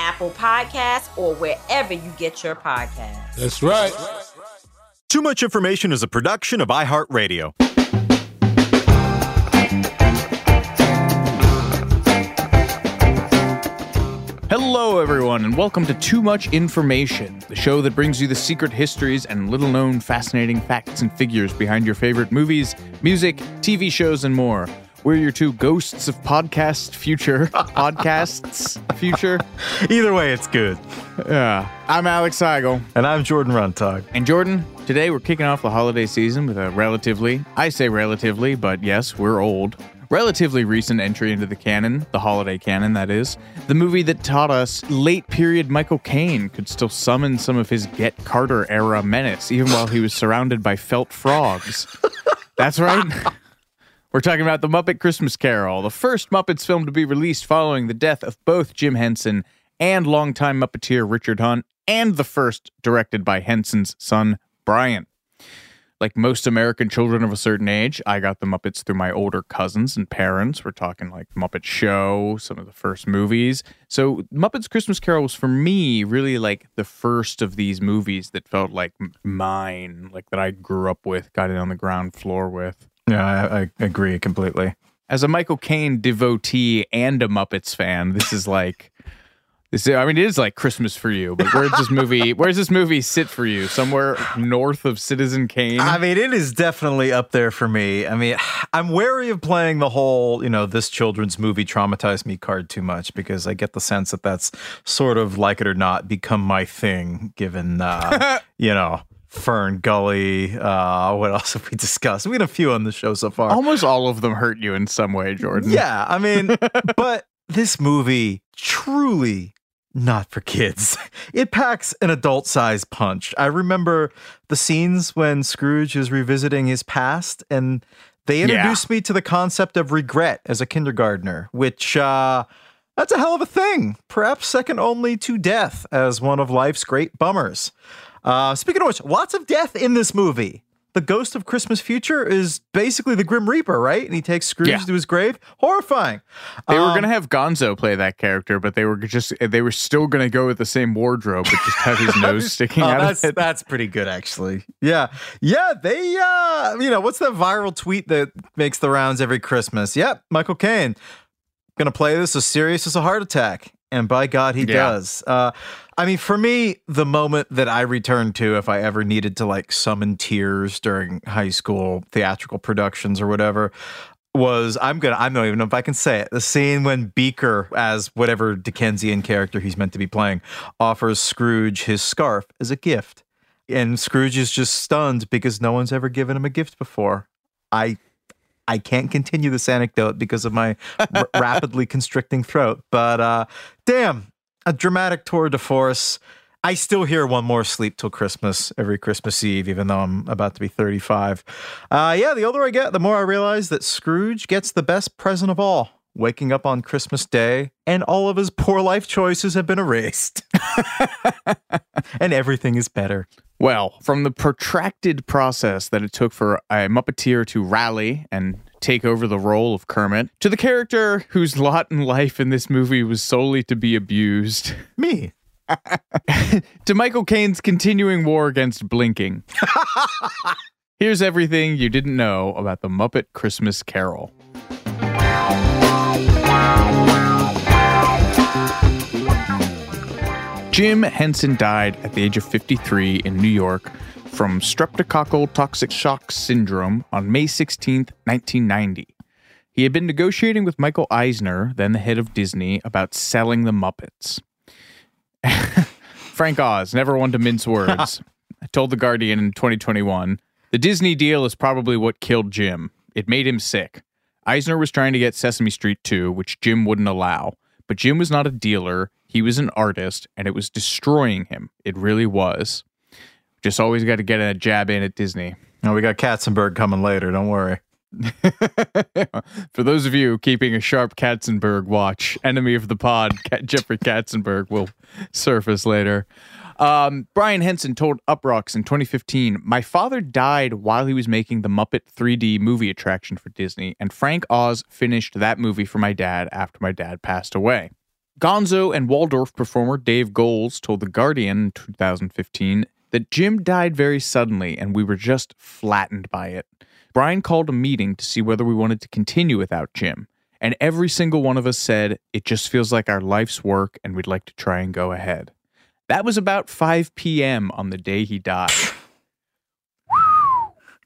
Apple Podcasts, or wherever you get your podcasts. That's right. Too Much Information is a production of iHeartRadio. Hello, everyone, and welcome to Too Much Information, the show that brings you the secret histories and little known fascinating facts and figures behind your favorite movies, music, TV shows, and more. We're your two ghosts of podcast future. Podcasts future. Either way, it's good. Yeah. I'm Alex Heigl. And I'm Jordan Runtagh. And Jordan, today we're kicking off the holiday season with a relatively, I say relatively, but yes, we're old, relatively recent entry into the canon, the holiday canon, that is. The movie that taught us late period Michael Caine could still summon some of his Get Carter era menace, even while he was surrounded by felt frogs. That's right. We're talking about The Muppet Christmas Carol, the first Muppets film to be released following the death of both Jim Henson and longtime Muppeteer Richard Hunt, and the first directed by Henson's son, Brian. Like most American children of a certain age, I got the Muppets through my older cousins and parents. We're talking like Muppet Show, some of the first movies. So Muppets Christmas Carol was for me really like the first of these movies that felt like mine, like that I grew up with, got it on the ground floor with. Yeah, I, I agree completely. As a Michael Caine devotee and a Muppets fan, this is like this. is, I mean, it is like Christmas for you. But where's this movie? Where's this movie sit for you? Somewhere north of Citizen Kane. I mean, it is definitely up there for me. I mean, I'm wary of playing the whole, you know, this children's movie traumatized me card too much because I get the sense that that's sort of like it or not become my thing, given, uh, you know, Fern Gully. Uh, what else have we discussed? We had a few on the show so far. Almost all of them hurt you in some way, Jordan. Yeah, I mean, but this movie truly not for kids. It packs an adult sized punch. I remember the scenes when Scrooge is revisiting his past and they introduced yeah. me to the concept of regret as a kindergartner, which uh that's a hell of a thing. Perhaps second only to death as one of life's great bummers. Uh, speaking of which, lots of death in this movie. The ghost of Christmas Future is basically the Grim Reaper, right? And he takes Scrooge yeah. to his grave. Horrifying. They um, were going to have Gonzo play that character, but they were just they were still going to go with the same wardrobe, but just have his nose sticking oh, out that's, of it. That's pretty good, actually. Yeah, yeah. They, uh, you know, what's that viral tweet that makes the rounds every Christmas? Yep, Michael Caine. Going to play this as serious as a heart attack and by God, he yeah. does. Uh, I mean, for me, the moment that I returned to, if I ever needed to like summon tears during high school theatrical productions or whatever, was I'm gonna I don't even know if I can say it. The scene when Beaker, as whatever Dickensian character he's meant to be playing, offers Scrooge his scarf as a gift, and Scrooge is just stunned because no one's ever given him a gift before. I I can't continue this anecdote because of my r- rapidly constricting throat. But uh, damn, a dramatic tour de force. I still hear one more sleep till Christmas every Christmas Eve, even though I'm about to be 35. Uh, yeah, the older I get, the more I realize that Scrooge gets the best present of all waking up on Christmas Day, and all of his poor life choices have been erased. and everything is better. Well, from the protracted process that it took for a Muppeteer to rally and take over the role of Kermit, to the character whose lot in life in this movie was solely to be abused, Me. to Michael Caine's continuing war against blinking. Here's everything you didn't know about the Muppet Christmas Carol. Jim Henson died at the age of 53 in New York from streptococcal toxic shock syndrome on May 16, 1990. He had been negotiating with Michael Eisner, then the head of Disney, about selling the Muppets. Frank Oz, never one to mince words, told The Guardian in 2021 The Disney deal is probably what killed Jim. It made him sick. Eisner was trying to get Sesame Street 2, which Jim wouldn't allow. But Jim was not a dealer, he was an artist, and it was destroying him. It really was. Just always got to get a jab in at Disney. Oh, we got Katzenberg coming later. Don't worry. For those of you keeping a sharp Katzenberg watch, enemy of the pod, Jeffrey Katzenberg will surface later. Um, Brian Henson told Uproxx in 2015 My father died while he was making the Muppet 3D movie attraction for Disney, and Frank Oz finished that movie for my dad after my dad passed away. Gonzo and Waldorf performer Dave Goelz told The Guardian in 2015 that Jim died very suddenly and we were just flattened by it. Brian called a meeting to see whether we wanted to continue without Jim, and every single one of us said it just feels like our life's work and we'd like to try and go ahead. That was about 5 p.m. on the day he died.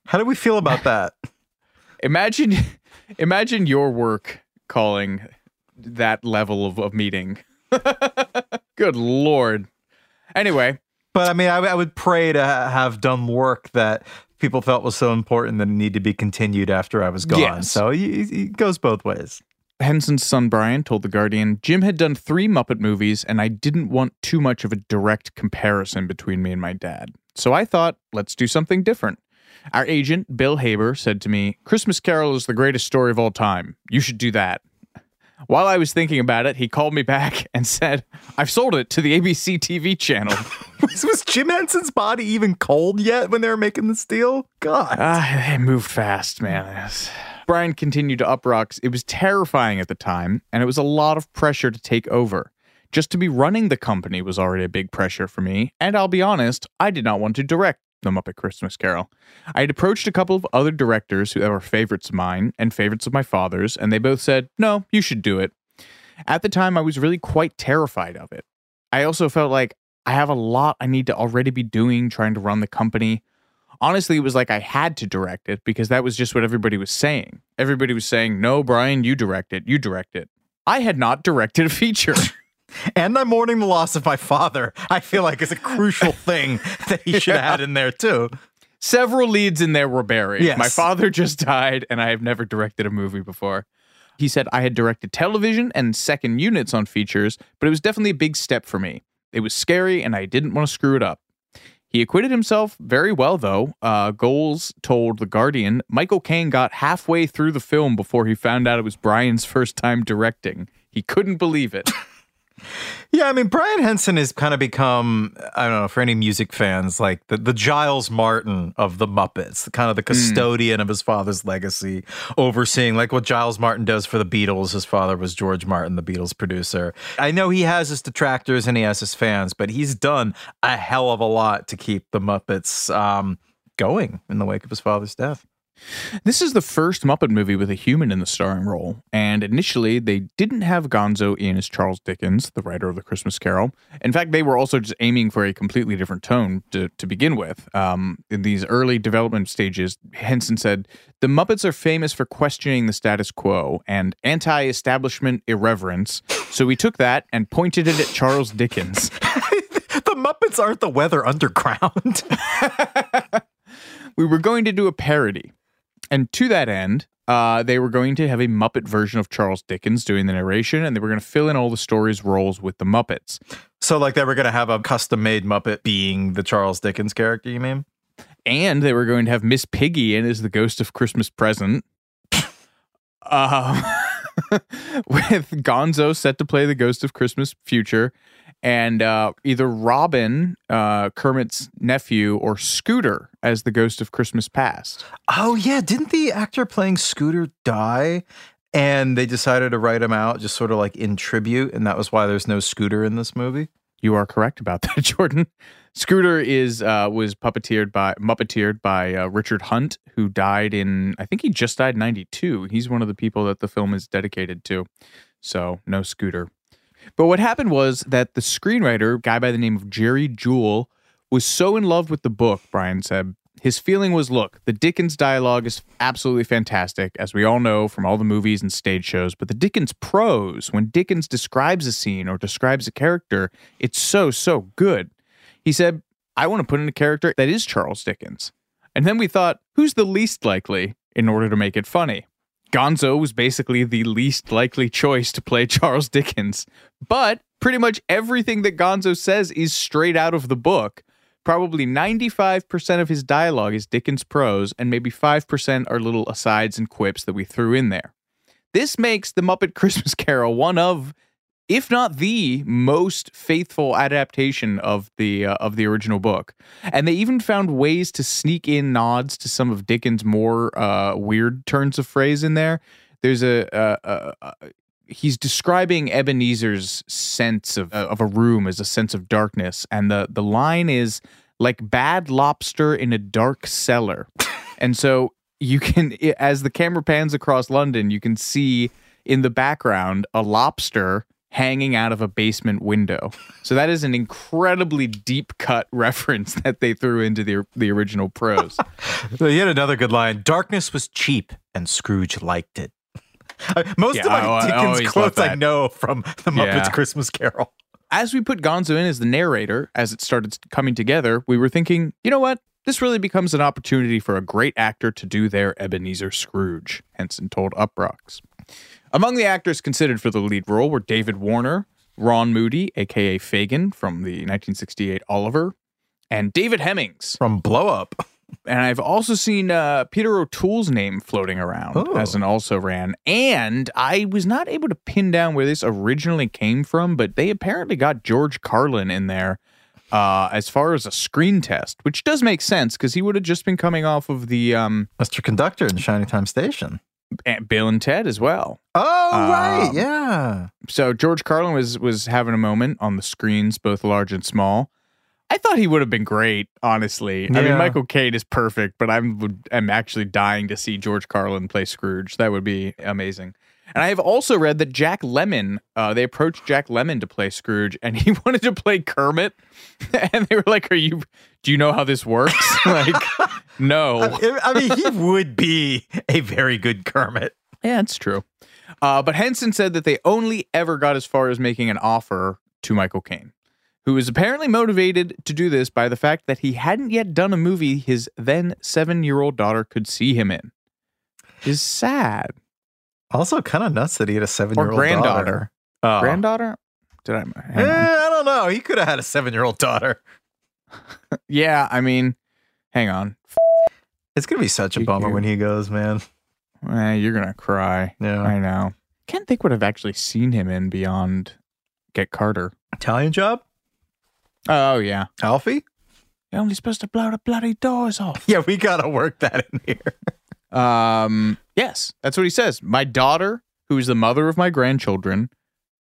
How do we feel about that? Imagine imagine your work calling that level of, of meeting. Good lord. Anyway, But I mean, I, I would pray to ha- have done work that people felt was so important that it needed to be continued after I was gone. Yes. So it, it goes both ways. Henson's son Brian told The Guardian Jim had done three Muppet movies, and I didn't want too much of a direct comparison between me and my dad. So I thought, let's do something different. Our agent, Bill Haber, said to me, Christmas Carol is the greatest story of all time. You should do that. While I was thinking about it, he called me back and said, I've sold it to the ABC TV channel. was, Jim Henson's body even cold yet when they were making this deal? God. Ah, they moved fast, man. Brian continued to Uproxx. It was terrifying at the time, and it was a lot of pressure to take over. Just to be running the company was already a big pressure for me, and I'll be honest, I did not want to direct The Muppet Christmas Carol. I had approached a couple of other directors who were favorites of mine and favorites of my father's, and they both said, no, you should do it. At the time, I was really quite terrified of it. I also felt like I have a lot I need to already be doing trying to run the company honestly, it was like I had to direct it because that was just what everybody was saying. Everybody was saying, no, Brian, you direct it. You direct it. I had not directed a feature. And I'm mourning the loss of my father. I feel like it's a crucial thing that he should have had in there too. Several leads in there were buried. Yes. My father just died, and I have never directed a movie before. He said I had directed television and second units on features, but it was definitely a big step for me. It was scary, and I didn't want to screw it up. He acquitted himself very well, though. Uh, Goelz told The Guardian Michael Caine got halfway through the film before he found out it was Brian's first time directing. He couldn't believe it. Yeah, I mean, Brian Henson has kind of become, I don't know, for any music fans, like the, the Giles Martin of the Muppets, kind of the custodian of his father's legacy, overseeing like what Giles Martin does for the Beatles. His father was George Martin, the Beatles producer. I know he has his detractors and he has his fans, but he's done a hell of a lot to keep the Muppets um, going in the wake of his father's death. This is the first Muppet movie with a human in the starring role, and initially they didn't have Gonzo in as Charles Dickens, the writer of The Christmas Carol. In fact, they were also just aiming for a completely different tone to, to begin with. Um, in these early development stages, Henson said, The Muppets are famous for questioning the status quo and anti establishment irreverence, so we took that and pointed it at Charles Dickens. the Muppets aren't the weather underground. we were going to do a parody. And to that end, uh, they were going to have a Muppet version of Charles Dickens doing the narration, and they were going to fill in all the stories' roles with the Muppets. so, like, they were going to have a custom made Muppet being the Charles Dickens character, you mean? And they were going to have Miss Piggy in as the ghost of Christmas present. Uh, with Gonzo set to play the Ghost of Christmas Future, and uh, either Robin, uh, Kermit's nephew, or Scooter as the Ghost of Christmas Past. Oh yeah, didn't the actor playing Scooter die? And they decided to write him out just sort of like in tribute, and that was why there's no Scooter in this movie. You are correct about that, Jordan. Scooter is uh, was puppeteered by muppeteered by uh, Richard Hunt, who died in I think he just died in '92. He's one of the people that the film is dedicated to. So no Scooter. But what happened was that the screenwriter, guy by the name of Jerry Juhl, was so in love with the book. Brian said his feeling was, look, the Dickens dialogue is absolutely fantastic, as we all know from all the movies and stage shows. But the Dickens prose, when Dickens describes a scene or describes a character, it's so so good. He said, I want to put in a character that is Charles Dickens. And then we thought, who's the least likely in order to make it funny? Gonzo was basically the least likely choice to play Charles Dickens. But pretty much everything that Gonzo says is straight out of the book. Probably 95% of his dialogue is Dickens prose, and maybe 5% are little asides and quips that we threw in there. This makes The Muppet Christmas Carol one of if not the most faithful adaptation of the uh, of the original book. And they even found ways to sneak in nods to some of Dickens' more uh, weird turns of phrase in there. There's a, a, a, a he's describing Ebenezer's sense of of a room as a sense of darkness, and the the line is like bad lobster in a dark cellar, and so you can as the camera pans across London, you can see in the background a lobster hanging out of a basement window. So that is an incredibly deep cut reference that they threw into the the original prose. so yet another good line. Darkness was cheap, and Scrooge liked it. Most Yeah, of my I- I Dickens always quotes I know from the Muppets Yeah. Christmas Carol. As we put Gonzo in as the narrator, as it started coming together, we were thinking, you know what? This really becomes an opportunity for a great actor to do their Ebenezer Scrooge, Henson told Uproxx. Among the actors considered for the lead role were David Warner, Ron Moody, aka Fagin from the 1968 Oliver, and David Hemmings. From Blow Up. And I've also seen uh, Peter O'Toole's name floating around Oh. as an also ran. And I was not able to pin down where this originally came from, but they apparently got George Carlin in there uh, as far as a screen test, which does make sense because he would have just been coming off of the um, Mr. Conductor in Shining Time Station. Aunt Bill and Ted as well. Oh, right. Um, Yeah. So George Carlin was was having a moment on the screens, both large and small. I thought he would have been great, honestly. I mean, Michael Caine is perfect, but I'm I'm actually dying to see George Carlin play Scrooge. That would be amazing. And I have also read that Jack Lemmon, uh, they approached Jack Lemmon to play Scrooge, and he wanted to play Kermit, and they were like, "Are you? Do you know how this works?" like, no. I I mean, he would be a very good Kermit. Yeah, it's true. Uh, but Henson said that they only ever got as far as making an offer to Michael Caine, who was apparently motivated to do this by the fact that he hadn't yet done a movie his then seven year old daughter could see him in. Is sad. Also, kind of nuts that he had a seven year old granddaughter. Oh. Granddaughter? Did I? Eh, I don't know. He could have had a seven year old daughter. Yeah, I mean, hang on. It's going to be such a bummer you- when he goes, man. Eh, you're gonna cry. Yeah. I know. Can't think what I've actually seen him in beyond Get Carter. Italian job? Oh yeah. Alfie? You're only supposed to blow the bloody doors off. Yeah, we got to work that in here. Um, yes, that's what he says. My daughter, who is the mother of my grandchildren,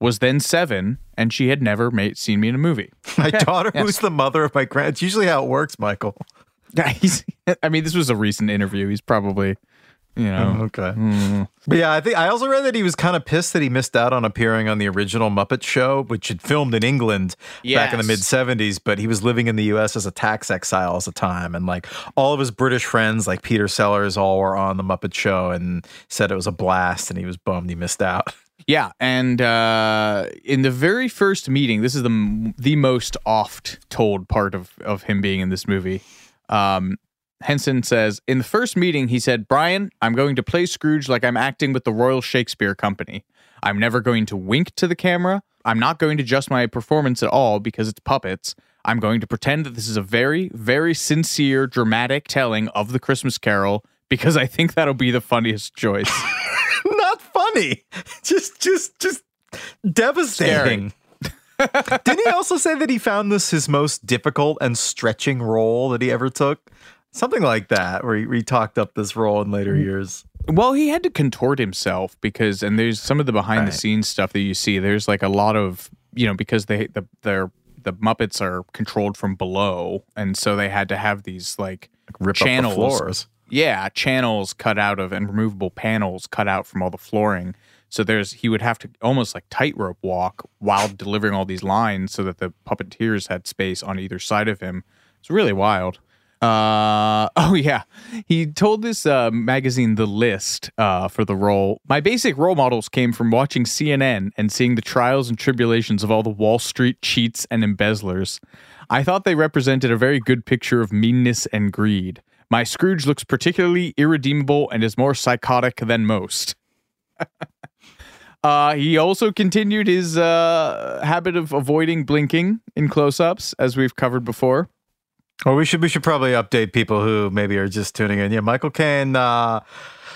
was then seven, and she had never made, seen me in a movie. My Okay, daughter, yes. who's the mother of my grand. It's usually how it works, Michael. Yeah, he's. I mean, this was a recent interview. He's probably, you know. okay. mm, But yeah, I think I also read that he was kind of pissed that he missed out on appearing on the original Muppet Show, which had filmed in England back in the mid 70s, but he was living in the US as a tax exile at the time. And like all of his British friends, like Peter Sellers, all were on the Muppet Show and said it was a blast and he was bummed he missed out. Yeah, and uh, in the very first meeting, this is the m- the most oft told part of of him being in this movie. Um, Henson says in the first meeting, he said, "Brian, I'm going to play Scrooge like I'm acting with the Royal Shakespeare Company. I'm never going to wink to the camera. I'm not going to adjust my performance at all because it's puppets." I'm going to pretend that this is a very, very sincere, dramatic telling of the Christmas Carol because I think that'll be the funniest choice. Not not funny. Just, just, just devastating. Didn't he also say that he found this his most difficult and stretching role that he ever took? Something like that, where he, where he talked up this role in later mm. years. Well, he had to contort himself because, and there's some of the behind the scenes stuff that you see. There's like a lot of, you know, because they the they're the Muppets are controlled from below, and so they had to have these like Rip channels. floors. Yeah, channels cut out of and removable panels cut out from all the flooring. So there's he would have to almost like tightrope walk while delivering all these lines so that the puppeteers had space on either side of him. It's really wild. Uh oh yeah. He told this uh, magazine The List uh, for the role. My basic role models came from watching CNN and seeing the trials and tribulations of all the Wall Street cheats and embezzlers. I thought they represented a very good picture of meanness and greed. My Scrooge looks particularly irredeemable and is more psychotic than most. uh, he also continued his uh, habit of avoiding blinking in close-ups, as we've covered before. Well, we should we should probably update people who maybe are just tuning in. Yeah, Michael Caine. Uh,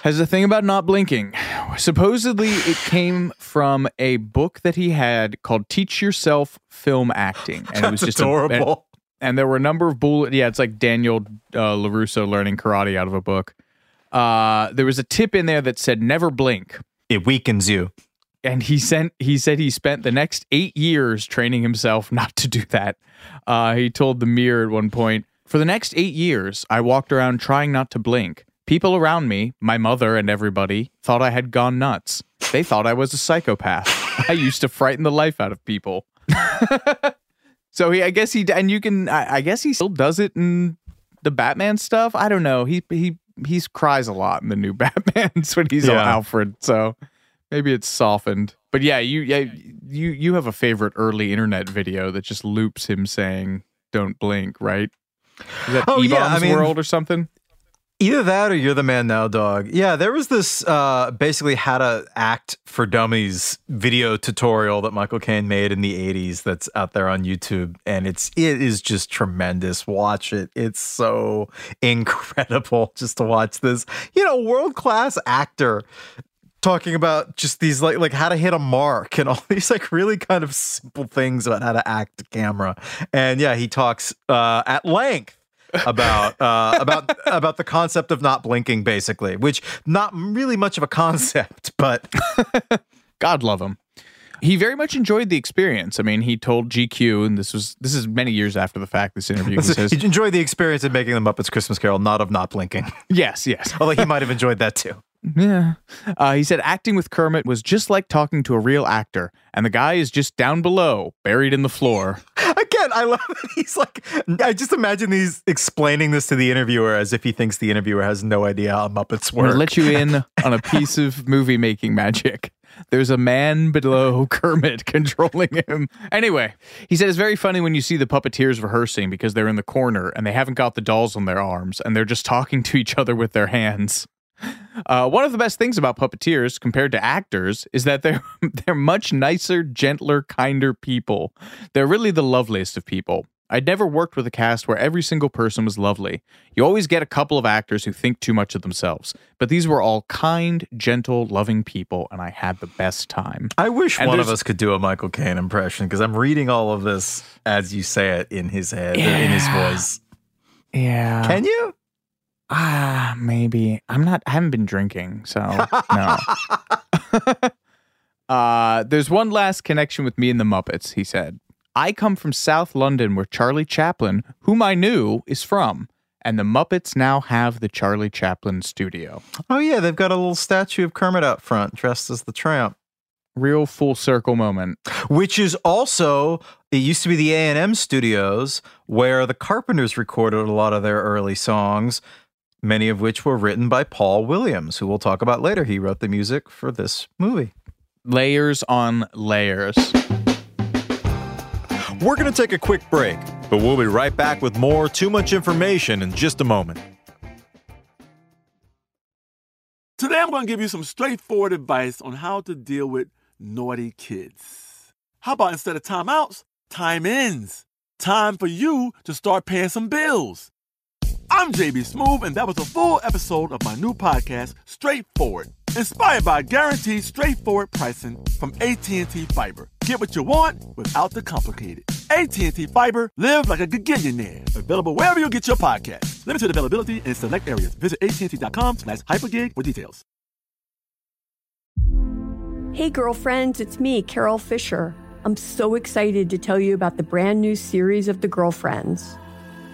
has a thing about not blinking. Supposedly, it came from a book that he had called "Teach Yourself Film Acting," and it was just a- adorable. and, and there were a number of bullet. Yeah, it's like Daniel uh, Larusso learning karate out of a book. Uh, there was a tip in there that said "Never blink." it weakens you. And he sent he said he spent the next eight years training himself not to do that. Uh, he told the mirror at one point for the next eight years i walked around trying not to blink. People around me my mother and everybody thought i had gone nuts. They thought i was a psychopath. I used to frighten the life out of people. So he i guess he and you can I, I guess he still does it in the batman stuff? I don't know. He he he cries a lot in the new batmans when he's Yeah. alfred so Maybe it's softened. But yeah, you yeah, you you have a favorite early internet video that just loops him saying "Don't blink," right? Is that Oh, eBaum's yeah, I mean- World or something? Either that or you're the man now, dog. Yeah, there was this uh, basically how to act for dummies video tutorial that Michael Caine made in the 80s that's out there on YouTube. And it's it is just tremendous. Watch it. It's so incredible just to watch this, you know, world-class actor talking about just these like like how to hit a mark and all these like really kind of simple things about how to act camera. And yeah, he talks uh, at length about uh, about about the concept of not blinking, basically, which not really much of a concept, but God love him. He very much enjoyed the experience. I mean, he told GQ, and this was this is many years after the fact. This interview he says, he enjoyed the experience of making the Muppets Christmas Carol, not of not blinking. "Yes, yes, Although he might have enjoyed that too. Yeah. Uh, he said acting with Kermit was just like talking to a real actor, and the guy is just down below, buried in the floor. Again, I love it. He's like, I just imagine he's explaining this to the interviewer as if he thinks the interviewer has no idea how Muppets work. to let you in on a piece of movie making magic. There's a man below Kermit controlling him. Anyway, he said it's very funny when you see the puppeteers rehearsing because they're in the corner and they haven't got the dolls on their arms and they're just talking to each other with their hands. Uh, one of the best things about puppeteers compared to actors is that they're they're much nicer, gentler, kinder people. They're really the loveliest of people. I'd never worked with a cast where every single person was lovely. You always get a couple of actors who think too much of themselves, but these were all kind, gentle, loving people, and I had the best time. I wish And one of us could do a Michael Caine impression because I'm reading all of this as you say it in his head, in his voice. Yeah. Can you? Ah, maybe. I'm not I haven't been drinking, so no. uh there's one last connection with me and the Muppets, he said. I come from South London where Charlie Chaplin, whom I knew, is from, and the Muppets now have the Charlie Chaplin studio. Oh yeah, they've got a little statue of Kermit out front, dressed as the tramp. Real full circle moment. Which is also it used to be the A and M studios where the Carpenters recorded a lot of their early songs, many of which were written by Paul Williams, who we'll talk about later. He wrote the music for this movie. Layers on layers. We're going to take a quick break, but we'll be right back with more Too Much Information in just a moment. Today I'm going to give you some straightforward advice on how to deal with naughty kids. How about instead of timeouts, time ins? Time for you to start paying some bills. I'm JB Smoove, and that was a full episode of my new podcast, Straightforward, inspired by guaranteed straightforward pricing from AT&T Fiber. Get what you want without the complicated. AT&T Fiber, live like a gigillionaire. Available wherever you get your podcast. Limited availability in select areas. Visit AT&T.com slash hypergig for details. Hey, girlfriends, it's me, Carol Fisher. I'm so excited to tell you about the brand new series of The Girlfriends.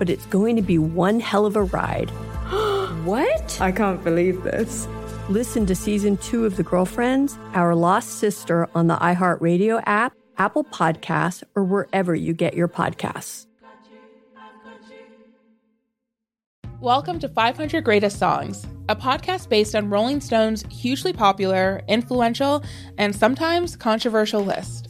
but it's going to be one hell of a ride. what? I can't believe this. Listen to season two of The Girlfriends, Our Lost Sister on the iHeartRadio app, Apple Podcasts, or wherever you get your podcasts. Welcome to 500 Greatest Songs, a podcast based on Rolling Stone's hugely popular, influential, and sometimes controversial list.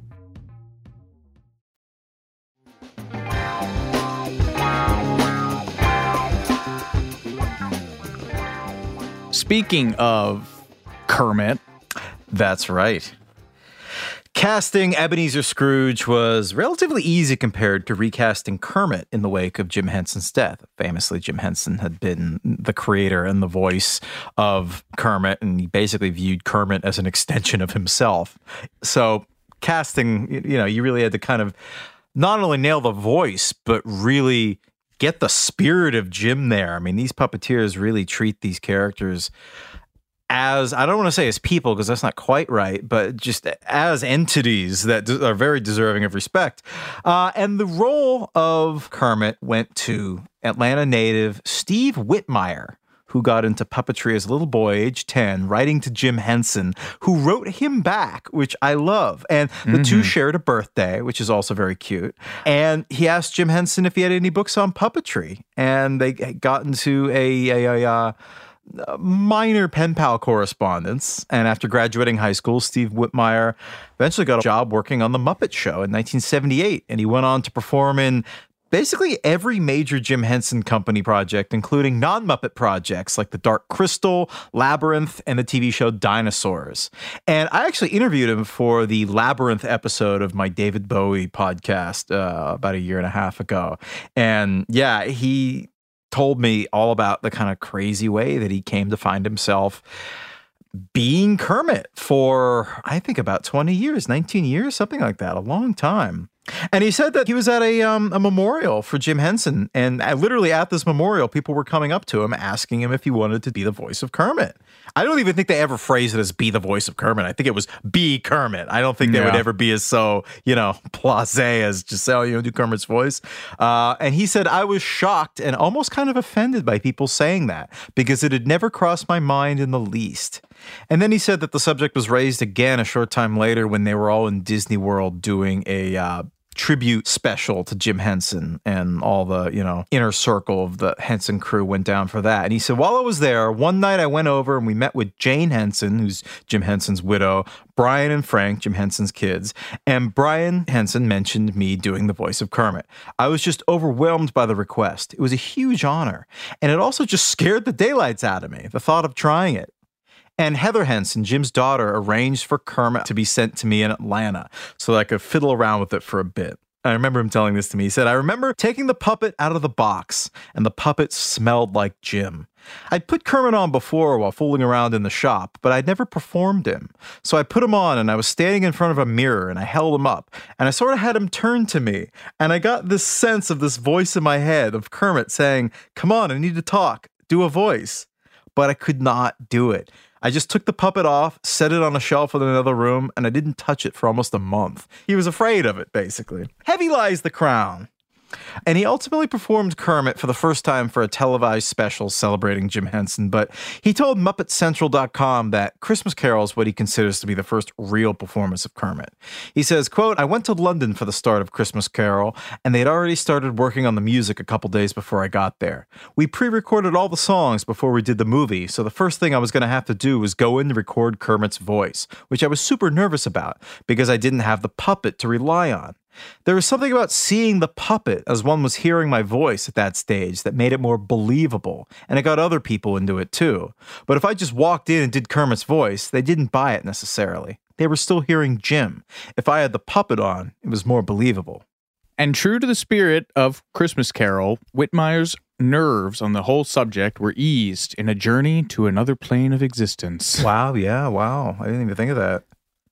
Speaking of Kermit, That's right. Casting Ebenezer Scrooge was relatively easy compared to recasting Kermit in the wake of Jim Henson's death. Famously, Jim Henson had been the creator and the voice of Kermit, and he basically viewed Kermit as an extension of himself. So, casting, you know, you really had to kind of not only nail the voice, but really get the spirit of Jim there. I mean, these puppeteers really treat these characters as I don't want to say as people because that's not quite right, but just as entities that are very deserving of respect. Uh, and the role of Kermit went to Atlanta native Steve Whitmire. Who got into puppetry as a little boy, age 10, writing to Jim Henson, who wrote him back, which I love. And the mm-hmm. two shared a birthday, which is also very cute. And he asked Jim Henson if he had any books on puppetry. And they got into a, a, a, a minor pen pal correspondence. And after graduating high school, Steve Whitmire eventually got a job working on The Muppet Show in 1978. And he went on to perform in basically every major Jim Henson Company project, including non Muppet projects like The Dark Crystal, Labyrinth, and the TV show Dinosaurs. And I actually interviewed him for the Labyrinth episode of my David Bowie podcast uh, about a year and a half ago. And yeah, he told me all about the kind of crazy way that he came to find himself being Kermit for, I think, about 20 years, 19 years, something like that, a long time. And he said that he was at a um, a memorial for Jim Henson, and literally at this memorial, people were coming up to him asking him if he wanted to be the voice of Kermit. I don't even think they ever phrased it as "be the voice of Kermit." I think it was "be Kermit." I don't think they yeah. would ever be as so you know blasé as just say, "Oh, you know, do Kermit's voice." Uh, and he said, "I was shocked and almost kind of offended by people saying that because it had never crossed my mind in the least." And then he said that the subject was raised again a short time later when they were all in Disney World doing a uh, tribute special to Jim Henson and all the, you know, inner circle of the Henson crew went down for that. And he said, while I was there, one night I went over and we met with Jane Henson, who's Jim Henson's widow, Brian and Frank, Jim Henson's kids, and Brian Henson mentioned me doing the voice of Kermit. I was just overwhelmed by the request. It was a huge honor. And it also just scared the daylights out of me, the thought of trying it. And Heather Henson, Jim's daughter, arranged for Kermit to be sent to me in Atlanta so that I could fiddle around with it for a bit. I remember him telling this to me. He said, I remember taking the puppet out of the box, and the puppet smelled like Jim. I'd put Kermit on before while fooling around in the shop, but I'd never performed him. So I put him on, and I was standing in front of a mirror, and I held him up, and I sort of had him turn to me. And I got this sense of this voice in my head of Kermit saying, Come on, I need to talk, do a voice. But I could not do it. I just took the puppet off, set it on a shelf in another room, and I didn't touch it for almost a month. He was afraid of it, basically. Heavy lies the crown. And he ultimately performed Kermit for the first time for a televised special celebrating Jim Henson, but he told MuppetCentral.com that Christmas Carol is what he considers to be the first real performance of Kermit. He says, quote, I went to London for the start of Christmas Carol, and they'd already started working on the music a couple days before I got there. We pre-recorded all the songs before we did the movie, so the first thing I was going to have to do was go in and record Kermit's voice, which I was super nervous about because I didn't have the puppet to rely on. There was something about seeing the puppet as one was hearing my voice at that stage that made it more believable, and it got other people into it too. But if I just walked in and did Kermit's voice, they didn't buy it necessarily. They were still hearing Jim. If I had the puppet on, it was more believable. And true to the spirit of Christmas Carol, Whitmire's nerves on the whole subject were eased in a journey to another plane of existence. Wow, yeah, wow. I didn't even think of that.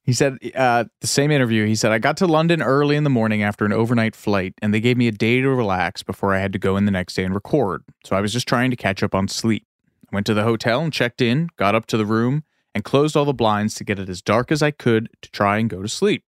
He said, uh, the same interview, he said, I got to London early in the morning after an overnight flight, and they gave me a day to relax before I had to go in the next day and record. So I was just trying to catch up on sleep. I went to the hotel and checked in, got up to the room, and closed all the blinds to get it as dark as I could to try and go to sleep.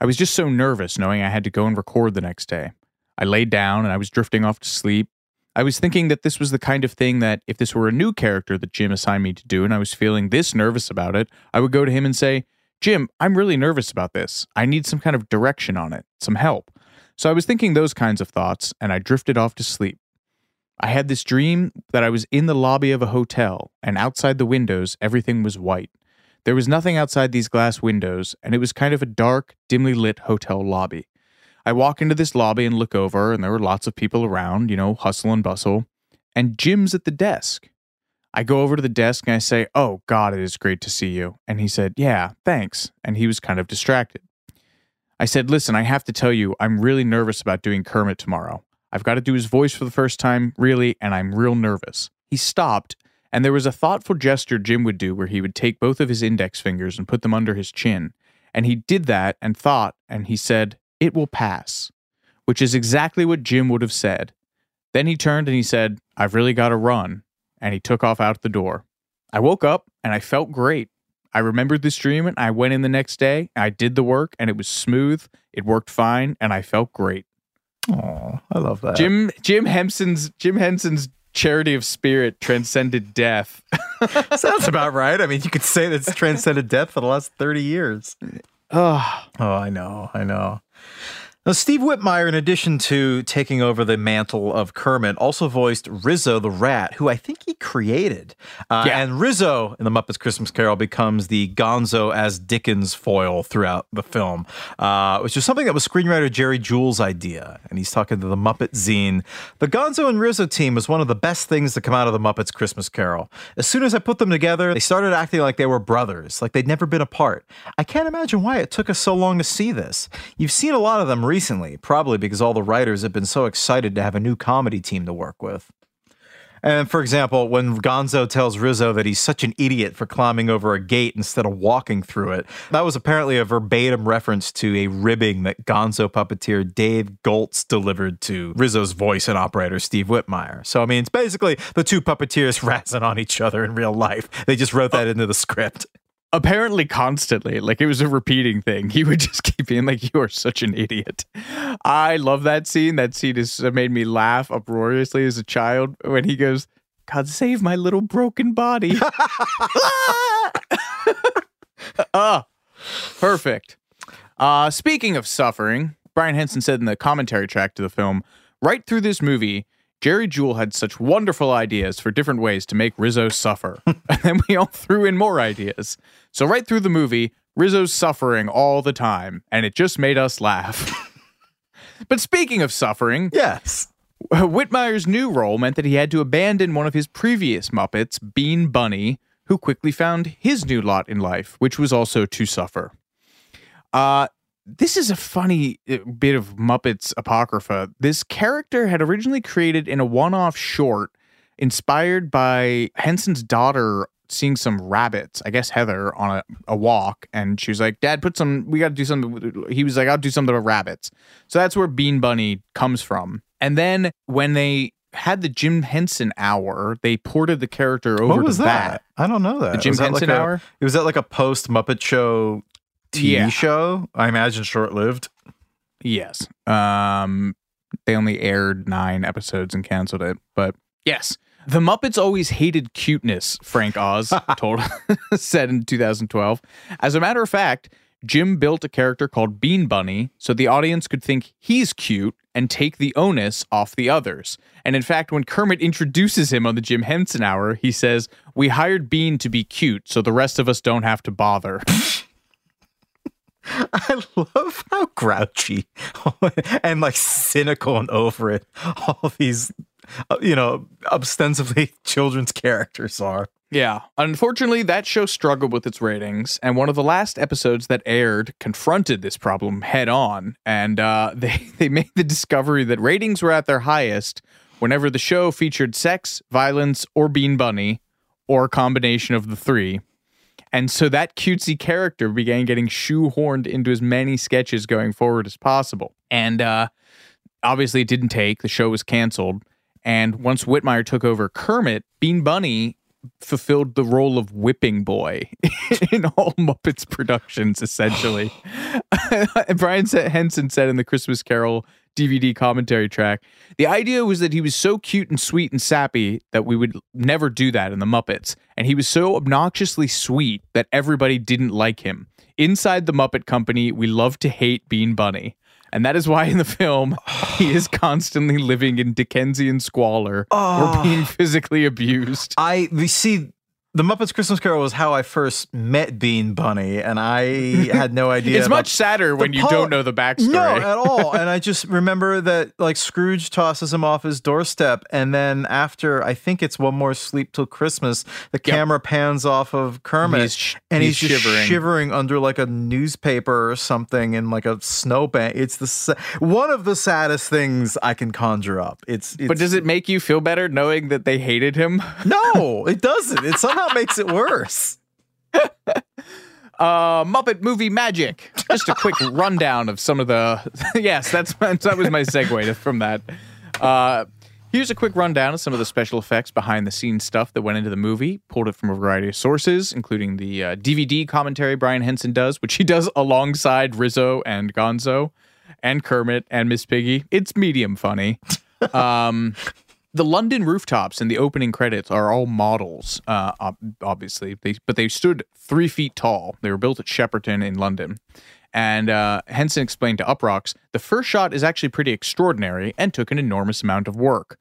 I was just so nervous knowing I had to go and record the next day. I laid down and I was drifting off to sleep. I was thinking that this was the kind of thing that if this were a new character that Jim assigned me to do and I was feeling this nervous about it, I would go to him and say, Jim, I'm really nervous about this. I need some kind of direction on it, some help. So I was thinking those kinds of thoughts, and I drifted off to sleep. I had this dream that I was in the lobby of a hotel, and outside the windows, everything was white. There was nothing outside these glass windows, and it was kind of a dark, dimly lit hotel lobby. I walk into this lobby and look over, and there were lots of people around, you know, hustle and bustle. And Jim's at the desk. I go over to the desk and I say, Oh, God, it is great to see you. And he said, Yeah, thanks. And he was kind of distracted. I said, Listen, I have to tell you, I'm really nervous about doing Kermit tomorrow. I've got to do his voice for the first time, really, and I'm real nervous. He stopped, and there was a thoughtful gesture Jim would do where he would take both of his index fingers and put them under his chin. And he did that and thought, and he said, It will pass, which is exactly what Jim would have said. Then he turned and he said, I've really got to run and he took off out the door. I woke up and I felt great. I remembered this dream and I went in the next day. I did the work and it was smooth. It worked fine and I felt great. Oh, I love that. Jim Jim Henson's Jim Henson's charity of spirit transcended death. Sounds about right. I mean, you could say that's transcended death for the last 30 years. Oh, oh I know. I know. Now, Steve Whitmire, in addition to taking over the mantle of Kermit, also voiced Rizzo the Rat, who I think he created. Uh, yeah. And Rizzo in The Muppets Christmas Carol becomes the Gonzo as Dickens foil throughout the film, uh, which is something that was screenwriter Jerry Juhl's idea. And he's talking to the Muppet Zine. The Gonzo and Rizzo team was one of the best things to come out of The Muppets Christmas Carol. As soon as I put them together, they started acting like they were brothers, like they'd never been apart. I can't imagine why it took us so long to see this. You've seen a lot of them recently, probably because all the writers have been so excited to have a new comedy team to work with. And for example, when Gonzo tells Rizzo that he's such an idiot for climbing over a gate instead of walking through it, that was apparently a verbatim reference to a ribbing that Gonzo puppeteer Dave Goelz delivered to Rizzo's voice and operator Steve Whitmire. So, I mean, it's basically the two puppeteers razzing on each other in real life. They just wrote that oh. into the script apparently constantly like it was a repeating thing. He would just keep being like you are such an idiot. I love that scene. That scene has made me laugh uproariously as a child when he goes god save my little broken body. Ah perfect. Uh speaking of suffering Brian Henson said in the commentary track to the film, right through this movie, Jerry Juhl had such wonderful ideas for different ways to make Rizzo suffer. and then we all threw in more ideas. So, right through the movie, Rizzo's suffering all the time, and it just made us laugh. but speaking of suffering, yes. Whitmire's new role meant that he had to abandon one of his previous Muppets, Bean Bunny, who quickly found his new lot in life, which was also to suffer. Uh, this is a funny uh, bit of Muppets apocrypha. This character had originally created in a one-off short inspired by Henson's daughter seeing some rabbits, I guess Heather, on a, a walk, and she was like, Dad, put some, we got to do something. He was like, I'll do something with rabbits. So that's where Bean Bunny comes from. And then when they had the Jim Henson hour, they ported the character over What was to that? I don't know that. The Jim Was that Henson like a- hour? It was that like a post Muppet Show TV Yeah. show? I imagine short lived. Yes. Um they only aired 9 episodes and canceled it, but yes. The Muppets always hated cuteness, Frank Oz told said in 2012. As a matter of fact, Jim built a character called Bean Bunny so the audience could think he's cute and take the onus off the others. And in fact, when Kermit introduces him on the Jim Henson Hour, he says, "We hired Bean to be cute so the rest of us don't have to bother." I love how grouchy and like cynical and over it all these, you know, ostensibly children's characters are. Yeah. Unfortunately, that show struggled with its ratings, and one of the last episodes that aired confronted this problem head on. And uh, they, they made the discovery that ratings were at their highest whenever the show featured sex, violence, or Bean Bunny, or a combination of the three. And so that cutesy character began getting shoehorned into as many sketches going forward as possible. And uh, obviously, it didn't take. The show was canceled. And once Whitmire took over Kermit, Bean Bunny fulfilled the role of whipping boy in all Muppets productions, essentially. Brian Henson said in the Christmas Carol DVD commentary track the idea was that he was so cute and sweet and sappy that we would never do that in the Muppets. And he was so obnoxiously sweet that everybody didn't like him. Inside the Muppet Company, we love to hate Bean Bunny. And that is why in the film, he is constantly living in Dickensian squalor or ah. being physically abused. I we see the Muppets Christmas Carol was how I first met Bean Bunny, and I had no idea. It's much sadder when you pol- don't know the backstory. No, at all. and I just remember that like Scrooge tosses him off his doorstep, and then after I think it's one more sleep till Christmas, the camera pans off of Kermit, He's sh- and he's, he's shivering. shivering. under like a newspaper or something in like a snowbank. It's the sa- one of the saddest things I can conjure up. It's, it's But does it make you feel better knowing that they hated him? no, it doesn't. It somehow makes it worse. Uh, Muppet movie magic. Just a quick rundown of some of the. yes, that's that was my segue to, from that. Uh, here's a quick rundown of some of the special effects behind the scenes stuff that went into the movie. Pulled it from a variety of sources, including the uh, DVD commentary Brian Henson does, which he does alongside Rizzo and Gonzo, and Kermit and Miss Piggy. It's medium funny. Um, the London rooftops in the opening credits are all models, uh, obviously, they, but they stood three feet tall. They were built at Shepperton in London. And uh, Henson explained to Uproxx the first shot is actually pretty extraordinary and took an enormous amount of work.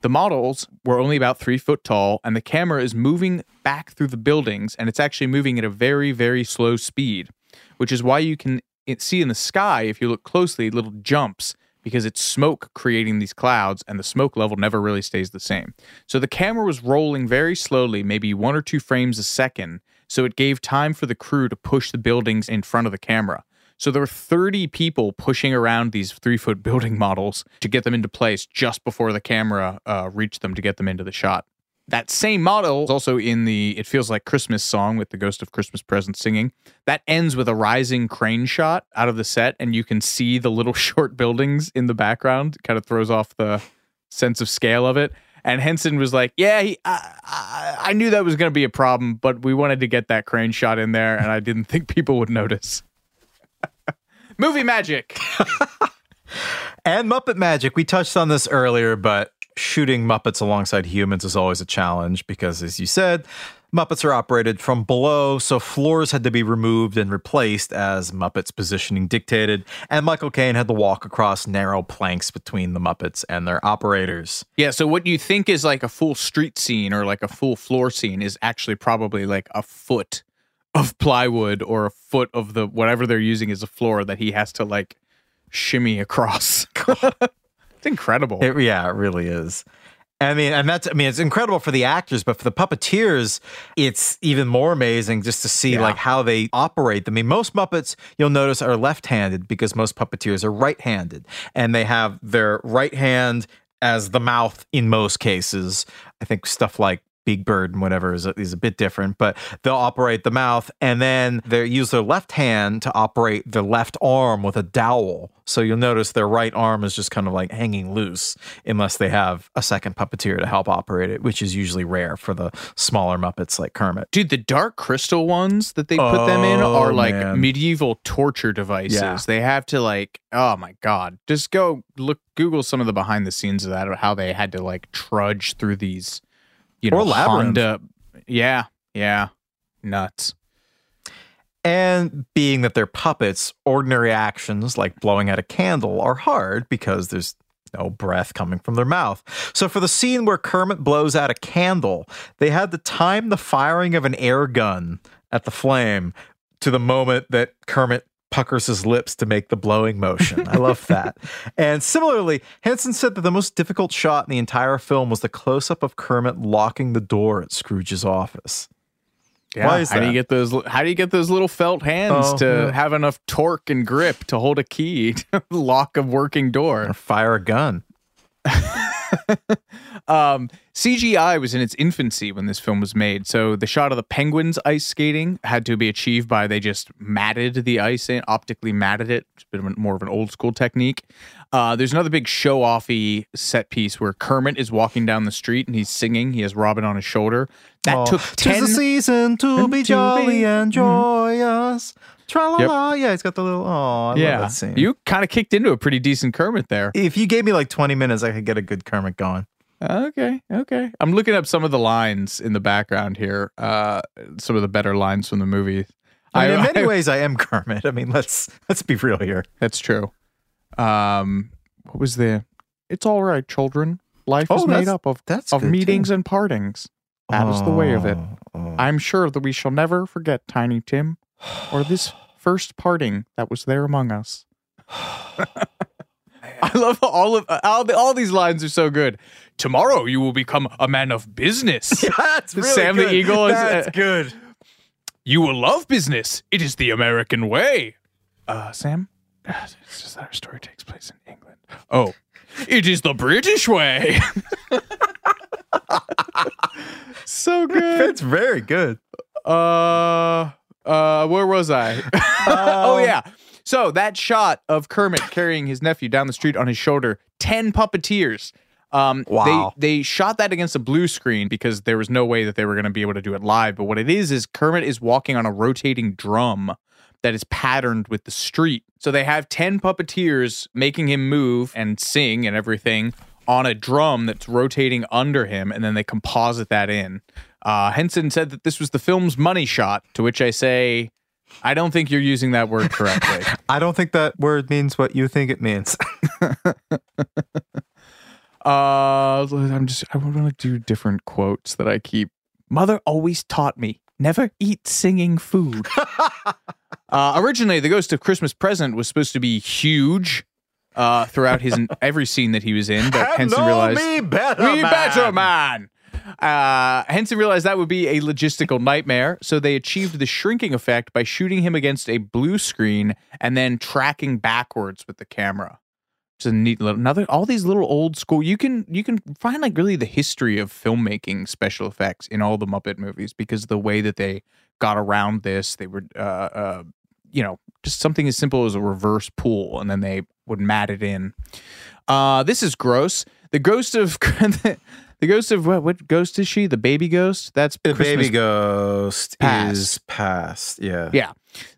The models were only about three foot tall, and the camera is moving back through the buildings, and it's actually moving at a very, very slow speed, which is why you can see in the sky, if you look closely, little jumps because it's smoke creating these clouds, and the smoke level never really stays the same. So the camera was rolling very slowly, maybe one or two frames a second, so it gave time for the crew to push the buildings in front of the camera. So there were 30 people pushing around these three foot building models to get them into place just before the camera uh, reached them to get them into the shot. That same model is also in the It Feels Like Christmas song with the Ghost of Christmas Present singing. That ends with a rising crane shot out of the set, and you can see the little short buildings in the background. It kind of throws off the sense of scale of it. And Henson was like, "Yeah, he, I, I, I knew that was going to be a problem, but we wanted to get that crane shot in there, and I didn't think people would notice." Movie magic. And Muppet Magic. We touched on this earlier, but shooting Muppets alongside humans is always a challenge because, as you said, Muppets are operated from below, so floors had to be removed and replaced as Muppets positioning dictated, and Michael Caine had to walk across narrow planks between the Muppets and their operators. Yeah, so what you think is like a full street scene or like a full floor scene is actually probably like a foot of plywood or a foot of the whatever they're using as a floor that he has to like shimmy across. it's incredible. It, yeah, it really is. I mean, and that's, I mean, it's incredible for the actors, but for the puppeteers, it's even more amazing just to see Yeah. like how they operate. I mean, most Muppets you'll notice are left handed because most puppeteers are right handed and they have their right hand as the mouth in most cases. I think stuff like Big Bird and whatever is a, is a bit different, but they'll operate the mouth and then they use their left hand to operate their left arm with a dowel. So you'll notice their right arm is just kind of like hanging loose unless they have a second puppeteer to help operate it, which is usually rare for the smaller Muppets like Kermit. Dude, the dark crystal ones that they put them in Oh, are like man. medieval torture devices. Yeah. They have to like, oh my god, just go look, Google some of the behind the scenes of that, or how they had to like trudge through these, you know, Or Labyrinth. Honda. Yeah, yeah, nuts. And being that they're puppets, ordinary actions like blowing out a candle are hard because there's no breath coming from their mouth. So for the scene where Kermit blows out a candle, they had to time the firing of an air gun at the flame to the moment that Kermit puckers his lips to make the blowing motion. I love that. And similarly, Henson said that the most difficult shot in the entire film was the close up of Kermit locking the door at Scrooge's office. Yeah. Why is that? how do you get those? How do you get those little felt hands Oh, to yeah. have enough torque and grip to hold a key to lock a working door? Or fire a gun. Um, CGI was in its infancy when this film was made, so the shot of the penguins ice skating had to be achieved by they just matted the ice in, optically matted it. It's a bit more of an old school technique. Uh, there's another big show offy set piece where Kermit is walking down the street and he's singing. He has Robin on his shoulder. That Oh, took "'Tis ten. the season to be jolly be- and joyous. Tra la la. Yeah, he's got the little. Oh, I love yeah, that scene. you kind of kicked into a pretty decent Kermit there. if you gave me like 20 minutes, I could get a good Kermit going. Okay, okay. I'm looking up some of the lines in the background here. Uh, some of the better lines from the movie. I mean, in many ways, I am Kermit. I mean, let's let's be real here. That's true. Um, what was the? It's all right, children. Life Oh, is made up of that's of meetings too. and partings. That is the way of it. Oh, oh. I'm sure that we shall never forget Tiny Tim, or this first parting that was there among us. I love all of all, the, all these lines are so good. Tomorrow you will become a man of business. Yeah, that's really Sam the. Eagle is- That's uh, good. You will love business. It is the American way. Uh, Sam, it's just that our story takes place in England. Oh, it is the British way. so good. It's very good. Uh, uh, where was I? oh yeah. So that shot of Kermit carrying his nephew down the street on his shoulder, ten puppeteers. Um, Wow. They they shot that against a blue screen because there was no way that they were going to be able to do it live. But what it is is Kermit is walking on a rotating drum that is patterned with the street. So they have ten puppeteers making him move and sing and everything on a drum that's rotating under him, and then they composite that in. Uh, Henson said that this was the film's money shot, to which I say, I don't think you're using that word correctly. I don't think that word means what you think it means. Uh, I'm just I want to do different quotes that I keep. Mother always taught me never eat singing food. uh, originally, the Ghost of Christmas Present was supposed to be huge uh, throughout his every scene that he was in, but Henson realized me better we man. better man. Uh, Henson realized that would be a logistical nightmare, so they achieved the shrinking effect by shooting him against a blue screen and then tracking backwards with the camera. It's a neat little another all these little old school. You can you can find like really the history of filmmaking special effects in all the Muppet movies because the way that they got around this, they were uh, uh you know just something as simple as a reverse pool, and then they would mat it in. Uh, this is gross. The ghost of the ghost of what? What ghost is she? The baby ghost? That's The Christmas baby ghost Past. is past. Yeah. yeah.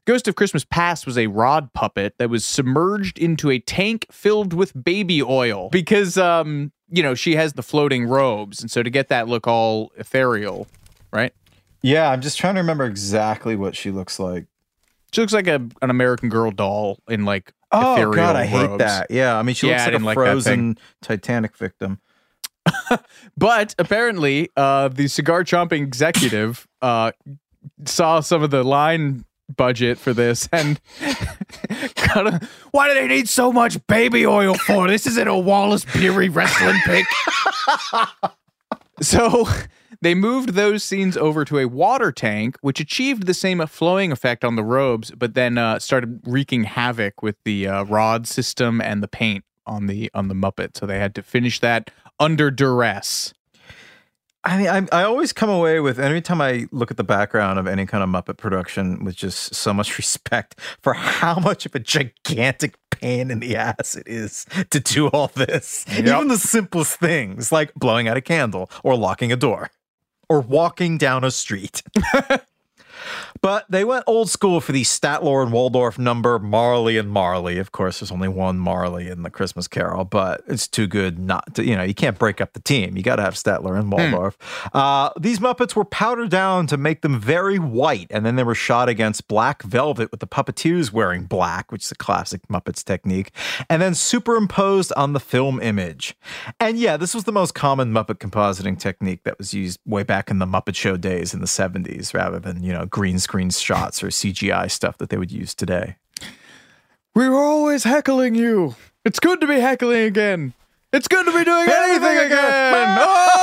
Ghost of Christmas Past was a rod puppet that was submerged into a tank filled with baby oil because um you know she has the floating robes and so to get that look all ethereal, right? Yeah, I'm just trying to remember exactly what she looks like. She looks like a, an American Girl doll in like Oh ethereal god, I hate that. Yeah, I mean she Yeah, looks like didn't a like frozen Titanic victim. But apparently, uh, the cigar chomping executive uh, saw some of the line budget for this and got a, why do they need so much baby oil for? This isn't a Wallace Beery wrestling pick. so they moved those scenes over to a water tank, which achieved the same flowing effect on the robes, but then uh, started wreaking havoc with the uh, rod system and the paint on the on the Muppet. So they had to finish that under duress. I mean, I, I always come away with every time I look at the background of any kind of Muppet production with just so much respect for how much of a gigantic pain in the ass it is to do all this. Even the simplest things like blowing out a candle or locking a door or walking down a street. But they went old school for the Statler and Waldorf number Marley and Marley. Of course, there's only one Marley in the Christmas Carol, but it's too good not to, you know, you can't break up the team. You got to have Statler and Waldorf. Uh, these Muppets were powdered down to make them very white, and then they were shot against black velvet with the puppeteers wearing black, which is a classic Muppets technique, and then superimposed on the film image. And yeah, this was the most common Muppet compositing technique that was used way back in the Muppet Show days in the 70s, rather than, you know, green screen shots or CGI stuff that they would use today. We were always heckling you. It's good to be heckling again. It's good to be doing anything again. Oh!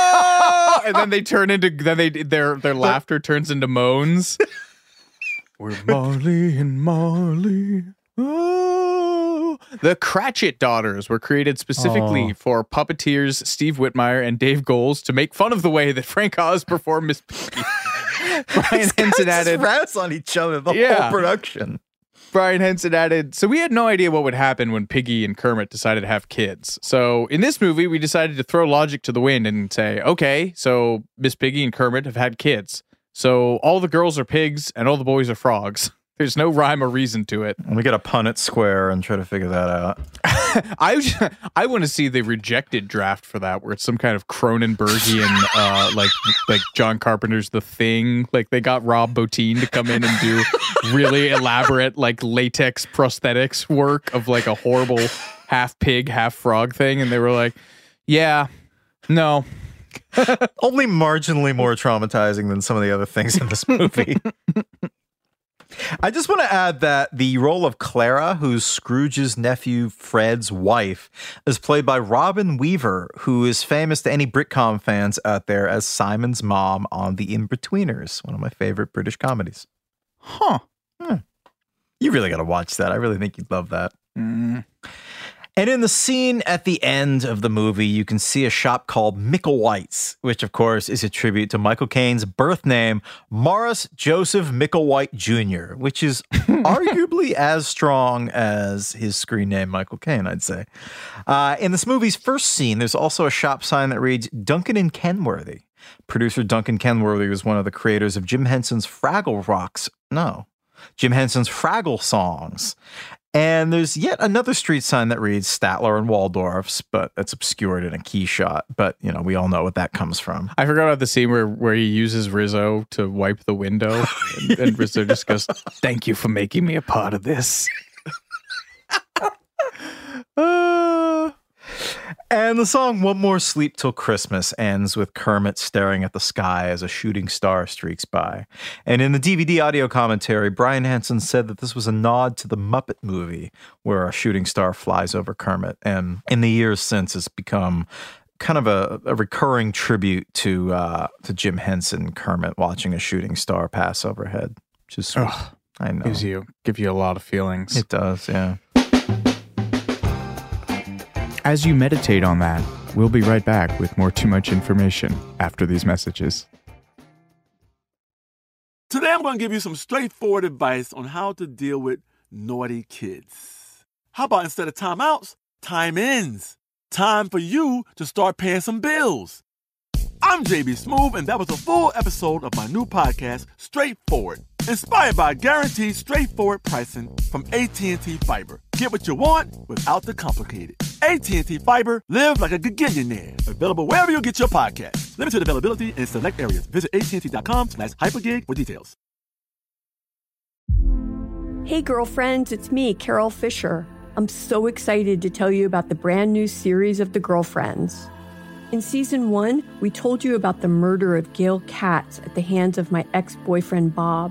And then they turn into then they their their laughter turns into moans. We're Marley and Marley. Oh. The Cratchit daughters were created specifically Oh. for puppeteers Steve Whitmire and Dave Goelz to make fun of the way that Frank Oz performed Miss Piggy. Brian Henson added razz on each other the Yeah. whole production. Brian Henson added, so we had no idea what would happen when Piggy and Kermit decided to have kids. So in this movie, we decided to throw logic to the wind and say, okay, so Miss Piggy and Kermit have had kids. So all the girls are pigs and all the boys are frogs. There's no rhyme or reason to it. We got to Punnett square and try to figure that out. I I want to see the rejected draft for that, where it's some kind of Cronenbergian, uh, like like John Carpenter's The Thing. Like they got Rob Bottin to come in and do really elaborate like latex prosthetics work of like a horrible half pig, half frog thing, and they were like, "Yeah, no, Only marginally more traumatizing than some of the other things in this movie. I just want to add that the role of Clara, who's Scrooge's nephew Fred's wife, is played by Robin Weaver, who is famous to any Britcom fans out there as Simon's mom on The Inbetweeners, one of my favorite British comedies. huh." You really got to watch that. I really think you'd love that. Mm. And in the scene at the end of the movie, you can see a shop called Mickle White's, which of course is a tribute to Michael Caine's birth name, Morris Joseph Micklewhite Jr., which is arguably as strong as his screen name, Michael Caine, I'd say. Uh, in this movie's first scene, there's also a shop sign that reads Duncan and Kenworthy. Producer Duncan Kenworthy was one of the creators of Jim Henson's Fraggle Rocks. No, Jim Henson's Fraggle songs. And there's yet another street sign that reads Statler and Waldorf's, but it's obscured in a key shot. But, you know, we all know what that comes from. I forgot about the scene where, where he uses Rizzo to wipe the window, and, and Rizzo just goes, "Thank you for making me a part of this." Uh, And the song One More Sleep Till Christmas ends with Kermit staring at the sky as a shooting star streaks by. And in the DVD audio commentary, Brian Henson said that this was a nod to the Muppet movie where a shooting star flies over Kermit. And in the years since, it's become kind of a, a recurring tribute to uh, to Jim Henson, Kermit watching a shooting star pass overhead. Which is sweet. Ugh. I know. gives you give you a lot of feelings. It does, yeah. As you meditate on that, we'll be right back with more too much information after these messages. Today, I'm going to give you some straightforward advice on how to deal with naughty kids. How about instead of timeouts, time ins? Time for you to start paying some bills. I'm JB Smoove, and that was a full episode of my new podcast, Straightforward, inspired by guaranteed straightforward pricing from AT&T Fiber. Get what you want without the complicated. AT&T Fiber, live like a gigillionaire. Available wherever you get your podcast. Limited availability in select areas. Visit AT&T.com slash hypergig for details. Hey, girlfriends, it's me, Carol Fisher. I'm so excited to tell you about the brand new series of The Girlfriends. In season one, we told you about the murder of Gail Katz at the hands of my ex boyfriend Bob.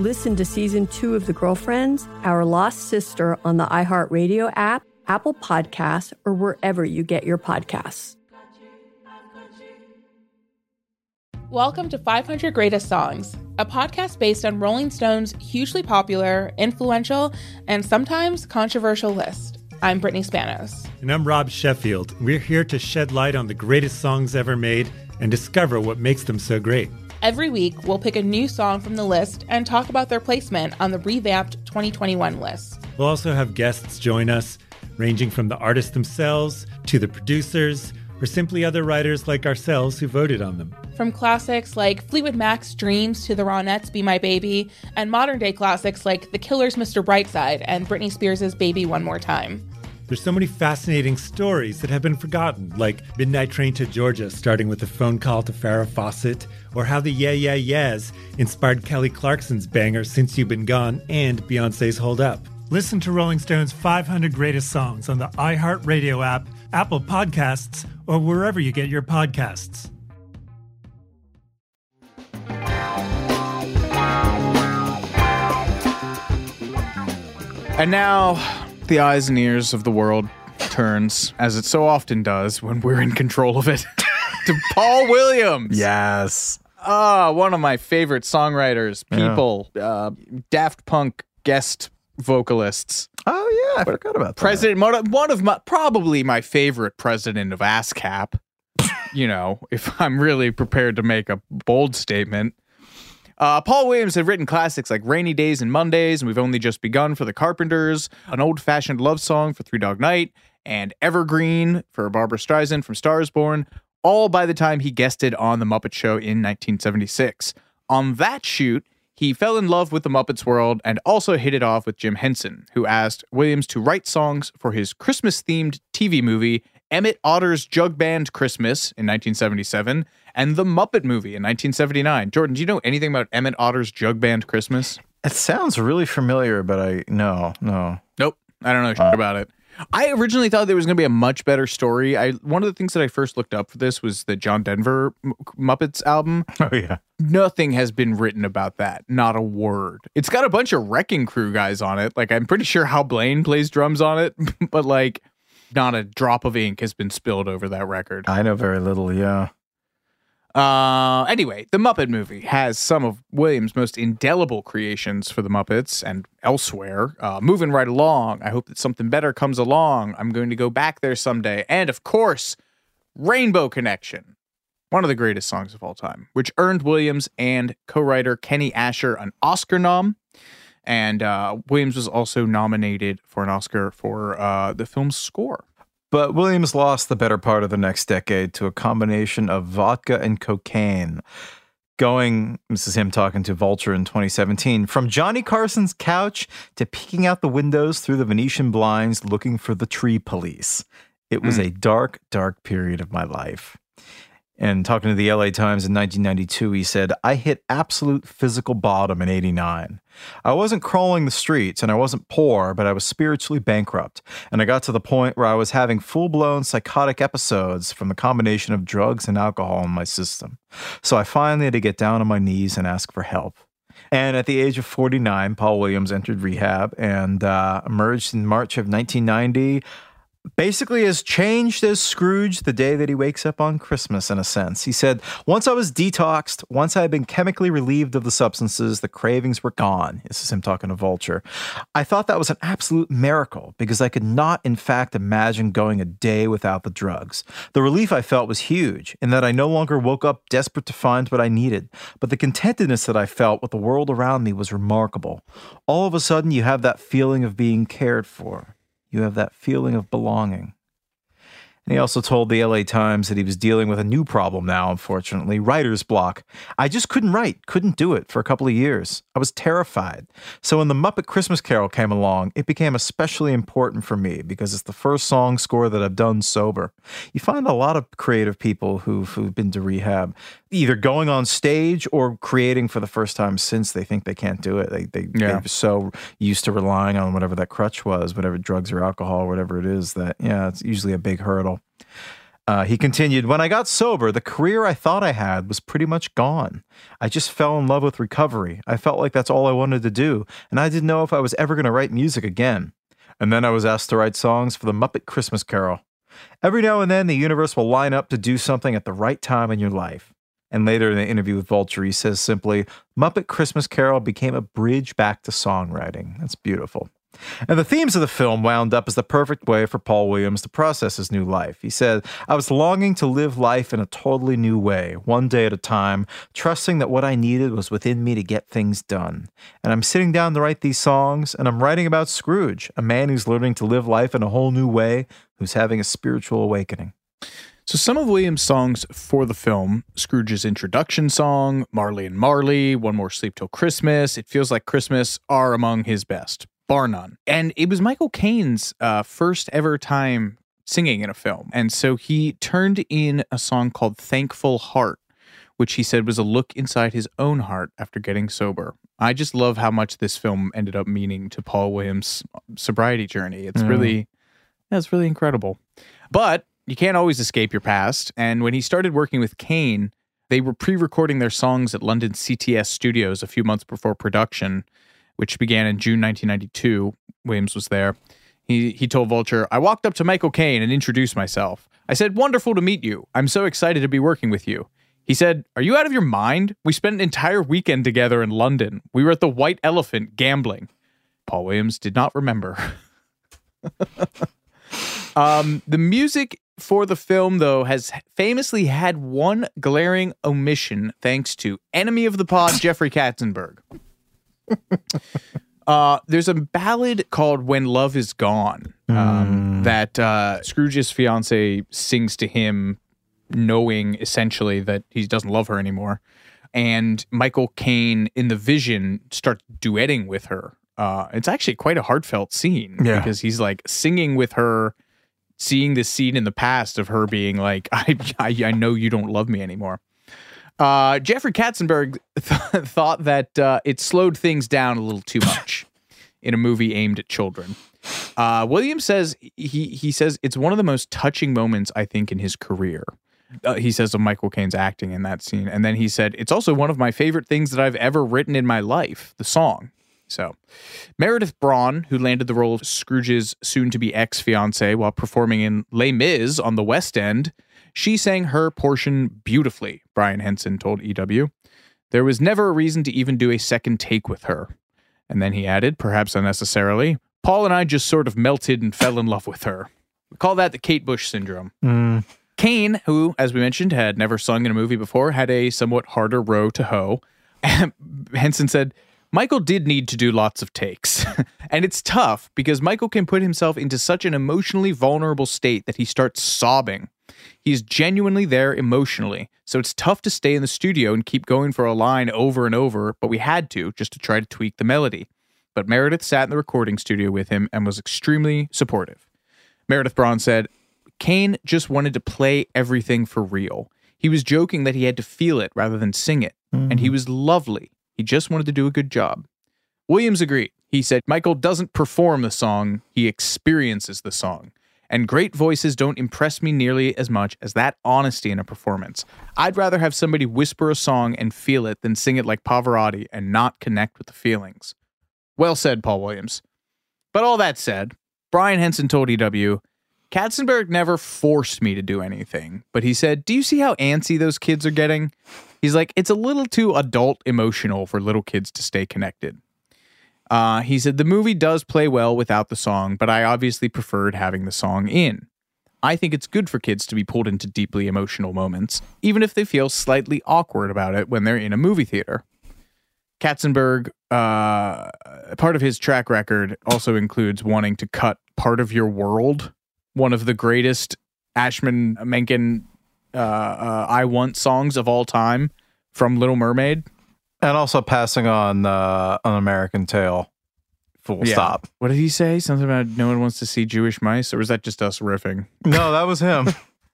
Listen to season two of The Girlfriends, Our Lost Sister on the iHeartRadio app, Apple Podcasts, or wherever you get your podcasts. Welcome to 500 Greatest Songs, a podcast based on Rolling Stone's hugely popular, influential, and sometimes controversial list. I'm Brittany Spanos. And I'm Rob Sheffield. We're here to shed light on the greatest songs ever made and discover what makes them so great. Every week, we'll pick a new song from the list and talk about their placement on the revamped 2021 list. We'll also have guests join us, ranging from the artists themselves to the producers or simply other writers like ourselves who voted on them. From classics like Fleetwood Mac's Dreams to the Ronettes' Be My Baby, and modern day classics like The Killer's Mr. Brightside and Britney Spears' Baby One More Time. There's so many fascinating stories that have been forgotten, like Midnight Train to Georgia, starting with a phone call to Farrah Fawcett, or how the Yeah Yeah Yeahs inspired Kelly Clarkson's banger Since You've Been Gone and Beyonce's Hold Up. Listen to Rolling Stone's 500 Greatest Songs on the iHeartRadio app, Apple Podcasts, or wherever you get your podcasts. And now the eyes and ears of the world turns, as it so often does when we're in control of it, to Paul Williams. Yes. Ah, one of my favorite songwriters, Yeah. people, uh, Daft Punk guest vocalists. Oh yeah, I forgot about that. President, one of- one of my probably my favorite president of ASCAP. you know, if I'm really prepared to make a bold statement. Uh, Paul Williams had written classics like Rainy Days and Mondays, and We've Only Just Begun for the Carpenters, an old fashioned love song for Three Dog Night, and Evergreen for Barbra Streisand from Stars Born, all by the time he guested on The Muppet Show in 1976. On that shoot, he fell in love with the Muppets world and also hit it off with Jim Henson, who asked Williams to write songs for his Christmas themed TV movie, Emmett Otter's Jug Band Christmas in 1977, and The Muppet Movie in 1979. Jordan, do you know anything about Emmett Otter's Jug Band Christmas? It sounds really familiar, but I no, no. Nope. I don't know shit uh, about it. I originally thought there was going to be a much better story. I one of the things that I first looked up for this was the John Denver Muppets album. Oh yeah. Nothing has been written about that. Not a word. It's got a bunch of Wrecking Crew guys on it. Like I'm pretty sure Hal Blaine plays drums on it, but like not a drop of ink has been spilled over that record. I know very little, yeah. Uh, anyway, the Muppet movie has some of Williams' most indelible creations for the Muppets and elsewhere. Uh, moving right along, I hope that something better comes along. I'm going to go back there someday. And of course, Rainbow Connection, one of the greatest songs of all time, which earned Williams and co writer Kenny Ascher an Oscar nom. And uh, Williams was also nominated for an Oscar for uh, the film's score. But Williams lost the better part of the next decade to a combination of vodka and cocaine. Going, this is him talking to Vulture in 2017, from Johnny Carson's couch to peeking out the windows through the Venetian blinds looking for the tree police. It was hmm. a dark, dark period of my life. And talking to the LA Times in 1992, he said, I hit absolute physical bottom in 89. I wasn't crawling the streets and I wasn't poor, but I was spiritually bankrupt. And I got to the point where I was having full blown psychotic episodes from the combination of drugs and alcohol in my system. So I finally had to get down on my knees and ask for help. And at the age of 49, Paul Williams entered rehab and uh, emerged in March of 1990 basically as changed as Scrooge the day that he wakes up on Christmas, in a sense. He said, Once I was detoxed, once I had been chemically relieved of the substances, the cravings were gone. This is him talking to Vulture. I thought that was an absolute miracle because I could not, in fact, imagine going a day without the drugs. The relief I felt was huge in that I no longer woke up desperate to find what I needed, but the contentedness that I felt with the world around me was remarkable. All of a sudden, you have that feeling of being cared for. You have that feeling of belonging. And he also told the LA Times that he was dealing with a new problem now, unfortunately writer's block. I just couldn't write, couldn't do it for a couple of years. I was terrified. So when the Muppet Christmas Carol came along, it became especially important for me because it's the first song score that I've done sober. You find a lot of creative people who've, who've been to rehab, either going on stage or creating for the first time since they think they can't do it. They, they, Yeah. They're so used to relying on whatever that crutch was, whatever drugs or alcohol, or whatever it is, that, yeah, it's usually a big hurdle. Uh, he continued, When I got sober, the career I thought I had was pretty much gone. I just fell in love with recovery. I felt like that's all I wanted to do, and I didn't know if I was ever going to write music again. And then I was asked to write songs for the Muppet Christmas Carol. Every now and then, the universe will line up to do something at the right time in your life. And later in the interview with Vulture, he says simply, Muppet Christmas Carol became a bridge back to songwriting. That's beautiful. And the themes of the film wound up as the perfect way for Paul Williams to process his new life. He said, I was longing to live life in a totally new way, one day at a time, trusting that what I needed was within me to get things done. And I'm sitting down to write these songs, and I'm writing about Scrooge, a man who's learning to live life in a whole new way, who's having a spiritual awakening. So some of Williams' songs for the film, Scrooge's introduction song, Marley and Marley, One More Sleep Till Christmas, It Feels Like Christmas are among his best, bar none. And it was Michael Caine's uh, first ever time singing in a film. And so he turned in a song called Thankful Heart, which he said was a look inside his own heart after getting sober. I just love how much this film ended up meaning to Paul Williams' sobriety journey. It's Mm. really, it's really incredible. But you can't always escape your past. And when he started working with Caine, they were pre recording their songs at London CTS Studios a few months before production, which began in June 1992. Williams was there. He, he told Vulture, I walked up to Michael Caine and introduced myself. I said, Wonderful to meet you. I'm so excited to be working with you. He said, Are you out of your mind? We spent an entire weekend together in London. We were at the White Elephant gambling. Paul Williams did not remember. um, the music for the film, though, has famously had one glaring omission thanks to enemy of the pod, Jeffrey Katzenberg. Uh, there's a ballad called "When Love Is Gone" um, that uh, Scrooge's fiance sings to him, knowing essentially that he doesn't love her anymore. And Michael Caine in the vision starts duetting with her. Uh, it's actually quite a heartfelt scene Yeah. because he's like singing with her, seeing this scene in the past of her being like, "I, I, I know you don't love me anymore." Uh, Jeffrey Katzenberg th- thought that uh, it slowed things down a little too much in a movie aimed at children. Uh, Williams says he he says it's one of the most touching moments I think in his career. Uh, he says of Michael Caine's acting in that scene, and then he said it's also one of my favorite things that I've ever written in my life. The song. So, Meredith Braun, who landed the role of Scrooge's soon-to-be ex-fiance while performing in Les Mis on the West End, she sang her portion beautifully. Brian Henson told EW. There was never a reason to even do a second take with her. And then he added, perhaps unnecessarily, Paul and I just sort of melted and fell in love with her. We call that the Kate Bush syndrome. Mm. Caine, who, as we mentioned, had never sung in a movie before, had a somewhat harder row to hoe. Henson said, Michael did need to do lots of takes. and it's tough because Michael can put himself into such an emotionally vulnerable state that he starts sobbing. He's genuinely there emotionally. So it's tough to stay in the studio and keep going for a line over and over, but we had to just to try to tweak the melody. But Meredith sat in the recording studio with him and was extremely supportive. Meredith Braun said, Caine just wanted to play everything for real. He was joking that he had to feel it rather than sing it. And he mm-hmm. was lovely. He just wanted to do a good job. Williams agreed. He said Michael doesn't perform the song, he experiences the song. And great voices don't impress me nearly as much as that honesty in a performance. I'd rather have somebody whisper a song and feel it than sing it like Pavarotti and not connect with the feelings. Well said, Paul Williams. But all that said, Brian Henson told EW, Katzenberg never forced me to do anything, but he said, Do you see how antsy those kids are getting? He's like, It's a little too adult emotional for little kids to stay connected. Uh, he said, The movie does play well without the song, but I obviously preferred having the song in. I think it's good for kids to be pulled into deeply emotional moments, even if they feel slightly awkward about it when they're in a movie theater. Katzenberg, uh, part of his track record also includes wanting to cut part of your world one of the greatest Ashman Menken uh, uh, I Want songs of all time from Little Mermaid. And also passing on uh, an American Tail. Full Yeah. stop. What did he say? Something about no one wants to see Jewish mice, or was that just us riffing? No, that was him.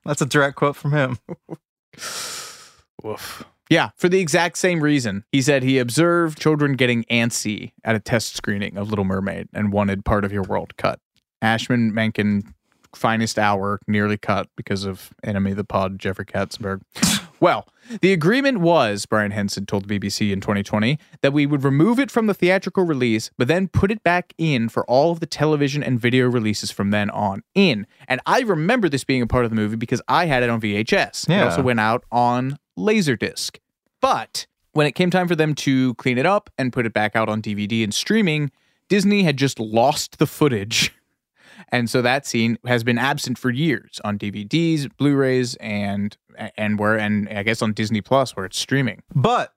That's a direct quote from him. Woof. Yeah, for the exact same reason. He said he observed children getting antsy at a test screening of Little Mermaid and wanted part of your world cut. Ashman Menken, finest hour, nearly cut because of enemy of the pod, Jeffrey Katzenberg. Well, the agreement was, Brian Henson told the BBC in 2020, that we would remove it from the theatrical release, but then put it back in for all of the television and video releases from then on in. And I remember this being a part of the movie because I had it on VHS. It also went out on Laserdisc. But when it came time for them to clean it up and put it back out on DVD and streaming, Disney had just lost the footage. And so that scene has been absent for years on DVDs, Blu-rays, and and where and I guess on Disney Plus where it's streaming. But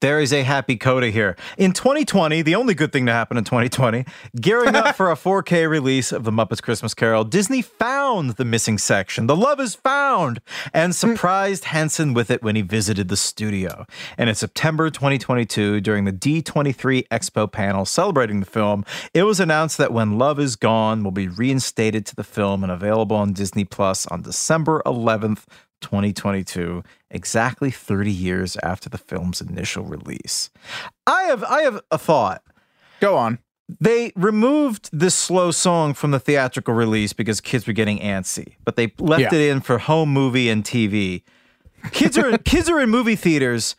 there is a happy coda here. In 2020, the only good thing to happen in 2020, gearing up for a 4K release of The Muppets Christmas Carol, Disney found the missing section. The love is found and hmm. surprised Henson with it when he visited the studio. And in September 2022, during the D23 Expo panel celebrating the film, it was announced that When Love Is Gone will be reinstated to the film and available on Disney Plus on December 11th, 2022, exactly 30 years after the film's initial release. I have I have a thought. Go on. They removed this slow song from the theatrical release because kids were getting antsy, but they left Yeah. it in for home movie and TV. Kids are kids are in movie theaters.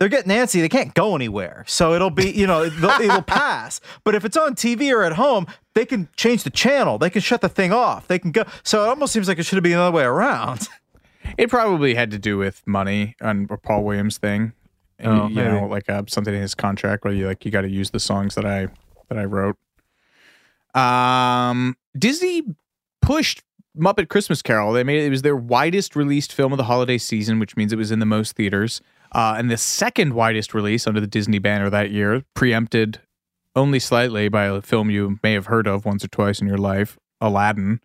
They're getting antsy. They can't go anywhere. So it'll be, you know, it'll, it'll pass. But if it's on TV or at home, they can change the channel. They can shut the thing off. They can go. So it almost seems like it should be the other way around. It probably had to do with money on Paul Williams thing. Oh, you, you know, like uh, something in his contract where you like you got to use the songs that I that I wrote. Um, Disney pushed Muppet Christmas Carol. They made it, it was their widest released film of the holiday season, which means it was in the most theaters. Uh, and the second widest release under the Disney banner that year, preempted only slightly by a film you may have heard of once or twice in your life, Aladdin.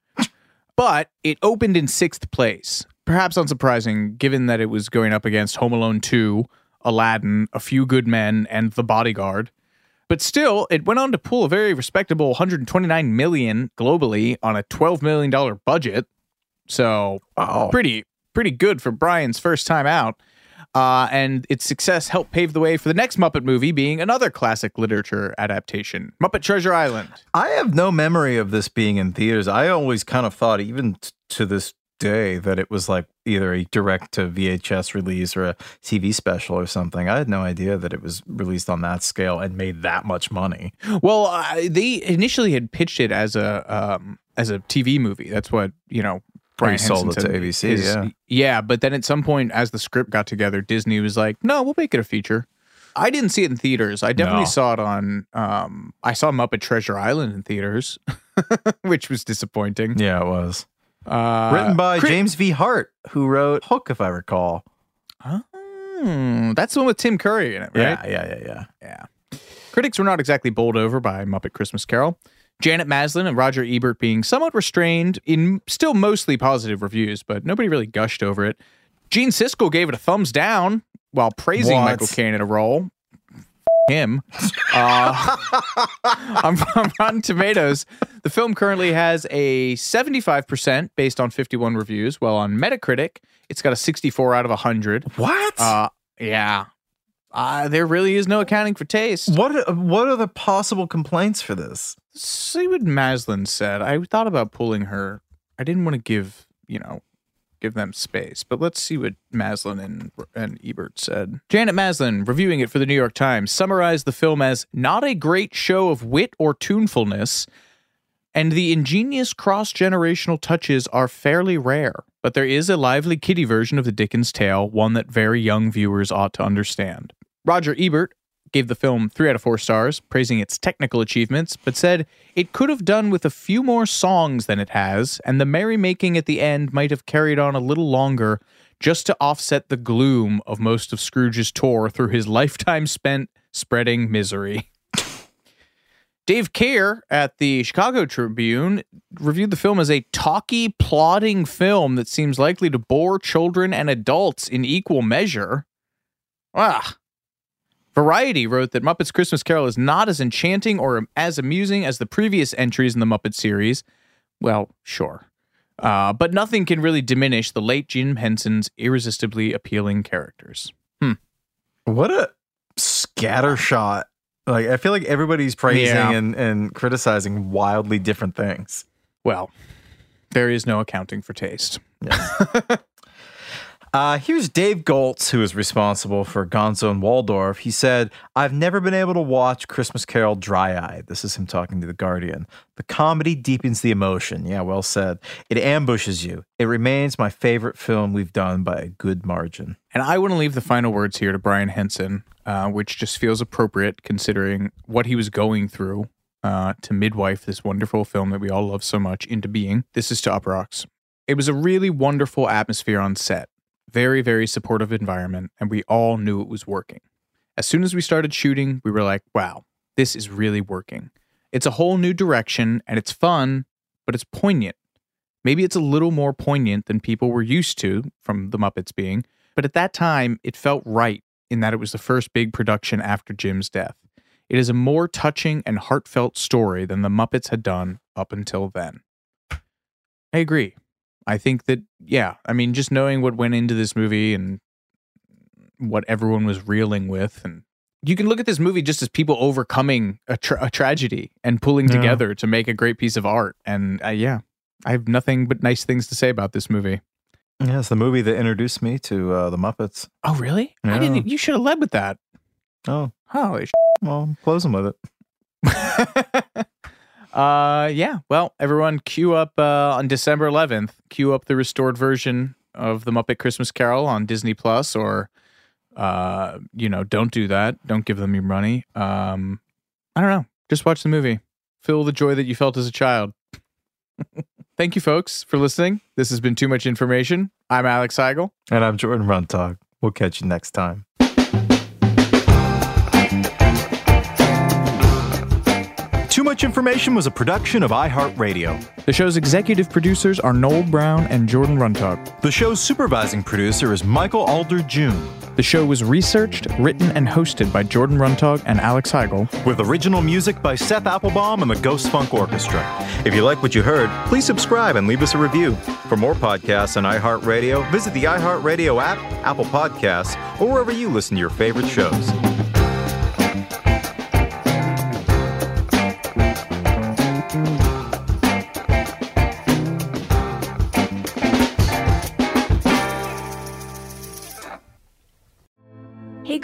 But it opened in sixth place. Perhaps unsurprising, given that it was going up against Home Alone 2, Aladdin, A Few Good Men, and The Bodyguard. But still, it went on to pull a very respectable 129 million globally on a 12 million dollar budget. So pretty pretty good for Brian's first time out. Uh, and its success helped pave the way for the next Muppet movie being another classic literature adaptation, Muppet Treasure Island. I have no memory of this being in theaters. I always kind of thought, even t- to this day, that it was like either a direct to VHS release or a TV special or something. I had no idea that it was released on that scale and made that much money. Well, uh, they initially had pitched it as a um, as a TV movie. That's what you know. Brian sold it to ABC, is- yeah. yeah. But then at some point, as the script got together, Disney was like, "No, we'll make it a feature." I didn't see it in theaters. I definitely No. saw it on. Um, I saw Muppet Treasure Island in theaters, which was disappointing. Yeah, it was. Uh, Written by crit- James V. Hart, who wrote Hook, if I recall. Hmm, that's the one with Tim Curry in it, right? Yeah, yeah, yeah, yeah. Yeah. Critics were not exactly bowled over by Muppet Christmas Carol. Janet Maslin and Roger Ebert being somewhat restrained in still mostly positive reviews, but nobody really gushed over it. Gene Siskel gave it a thumbs down while praising What? Michael Caine in a role. Him. Uh, on, on Rotten Tomatoes, the film currently has a 75% based on 51 reviews, Well, on Metacritic, it's got a 64 out of 100. What? Uh, yeah. Uh, there really is no accounting for taste. What what are the possible complaints for this? See what Maslin said. I thought about pulling her I didn't want to give, you know, give them space. But let's see what Maslin and, and Ebert said. Janet Maslin, reviewing it for the New York Times, summarized the film as not a great show of wit or tunefulness, and the ingenious cross generational touches are fairly rare. But there is a lively kiddie version of the Dickens tale, one that very young viewers ought to understand. Roger Ebert gave the film three out of four stars, praising its technical achievements, but said it could have done with a few more songs than it has, and the merrymaking at the end might have carried on a little longer just to offset the gloom of most of Scrooge's tour through his lifetime spent spreading misery. Dave Kehr at the Chicago Tribune reviewed the film as a talky, plodding film that seems likely to bore children and adults in equal measure. Ah, Variety wrote that Muppets Christmas Carol is not as enchanting or as amusing as the previous entries in the Muppet series. Well, sure. Uh, but nothing can really diminish the late Jim Henson's irresistibly appealing characters. Hmm. What a scattershot. Like, I feel like everybody's praising Yeah. and, and criticizing wildly different things. Well, there is no accounting for taste. Uh, here's Dave Goelz, who is responsible for Gonzo and Waldorf. He said, I've never been able to watch Christmas Carol dry eyed. This is him talking to The Guardian. The comedy deepens the emotion. Yeah, well said. It ambushes you. It remains my favorite film we've done by a good margin. And I want to leave the final words here to Brian Henson, uh, which just feels appropriate considering what he was going through uh, to midwife this wonderful film that we all love so much into being. This is to Uproxx. It was a really wonderful atmosphere on set, very, very supportive environment, and we all knew it was working. As soon as we started shooting, we were like, wow, this is really working. It's a whole new direction and it's fun, but it's poignant. Maybe it's a little more poignant than people were used to from the Muppets being, but at that time, it felt right in that it was the first big production after Jim's death. It is a more touching and heartfelt story than the Muppets had done up until then. I agree. I think that, yeah, I mean, just knowing what went into this movie and what everyone was reeling with, and you can look at this movie just as people overcoming a, tra- a tragedy and pulling Yeah. together to make a great piece of art. And uh, yeah, I have nothing but nice things to say about this movie. Yeah, it's the movie that introduced me to uh, the Muppets. Oh, really? I didn't. You should have led with that. Oh, Holy sh- well, I'm closing with it. Uh, yeah. Well, everyone, queue up uh, on December 11th. Queue up the restored version of the Muppet Christmas Carol on Disney Plus, or uh, you know, don't do that. Don't give them your money. Um, I don't know. Just watch the movie. Feel the joy that you felt as a child. Thank you, folks, for listening. This has been too much information. I'm Alex Heigl. And I'm Jordan Runtagh. We'll catch you next time. Much Information was a production of iHeartRadio. The show's executive producers are Noel Brown and Jordan Runtagh. The show's supervising producer is Michael Alder June. The show was researched, written, and hosted by Jordan Runtagh and Alex Heigl. With original music by Seth Applebaum and the Ghost Funk Orchestra. If you like what you heard, please subscribe and leave us a review. For more podcasts on iHeartRadio, visit the iHeartRadio app, Apple Podcasts, or wherever you listen to your favorite shows.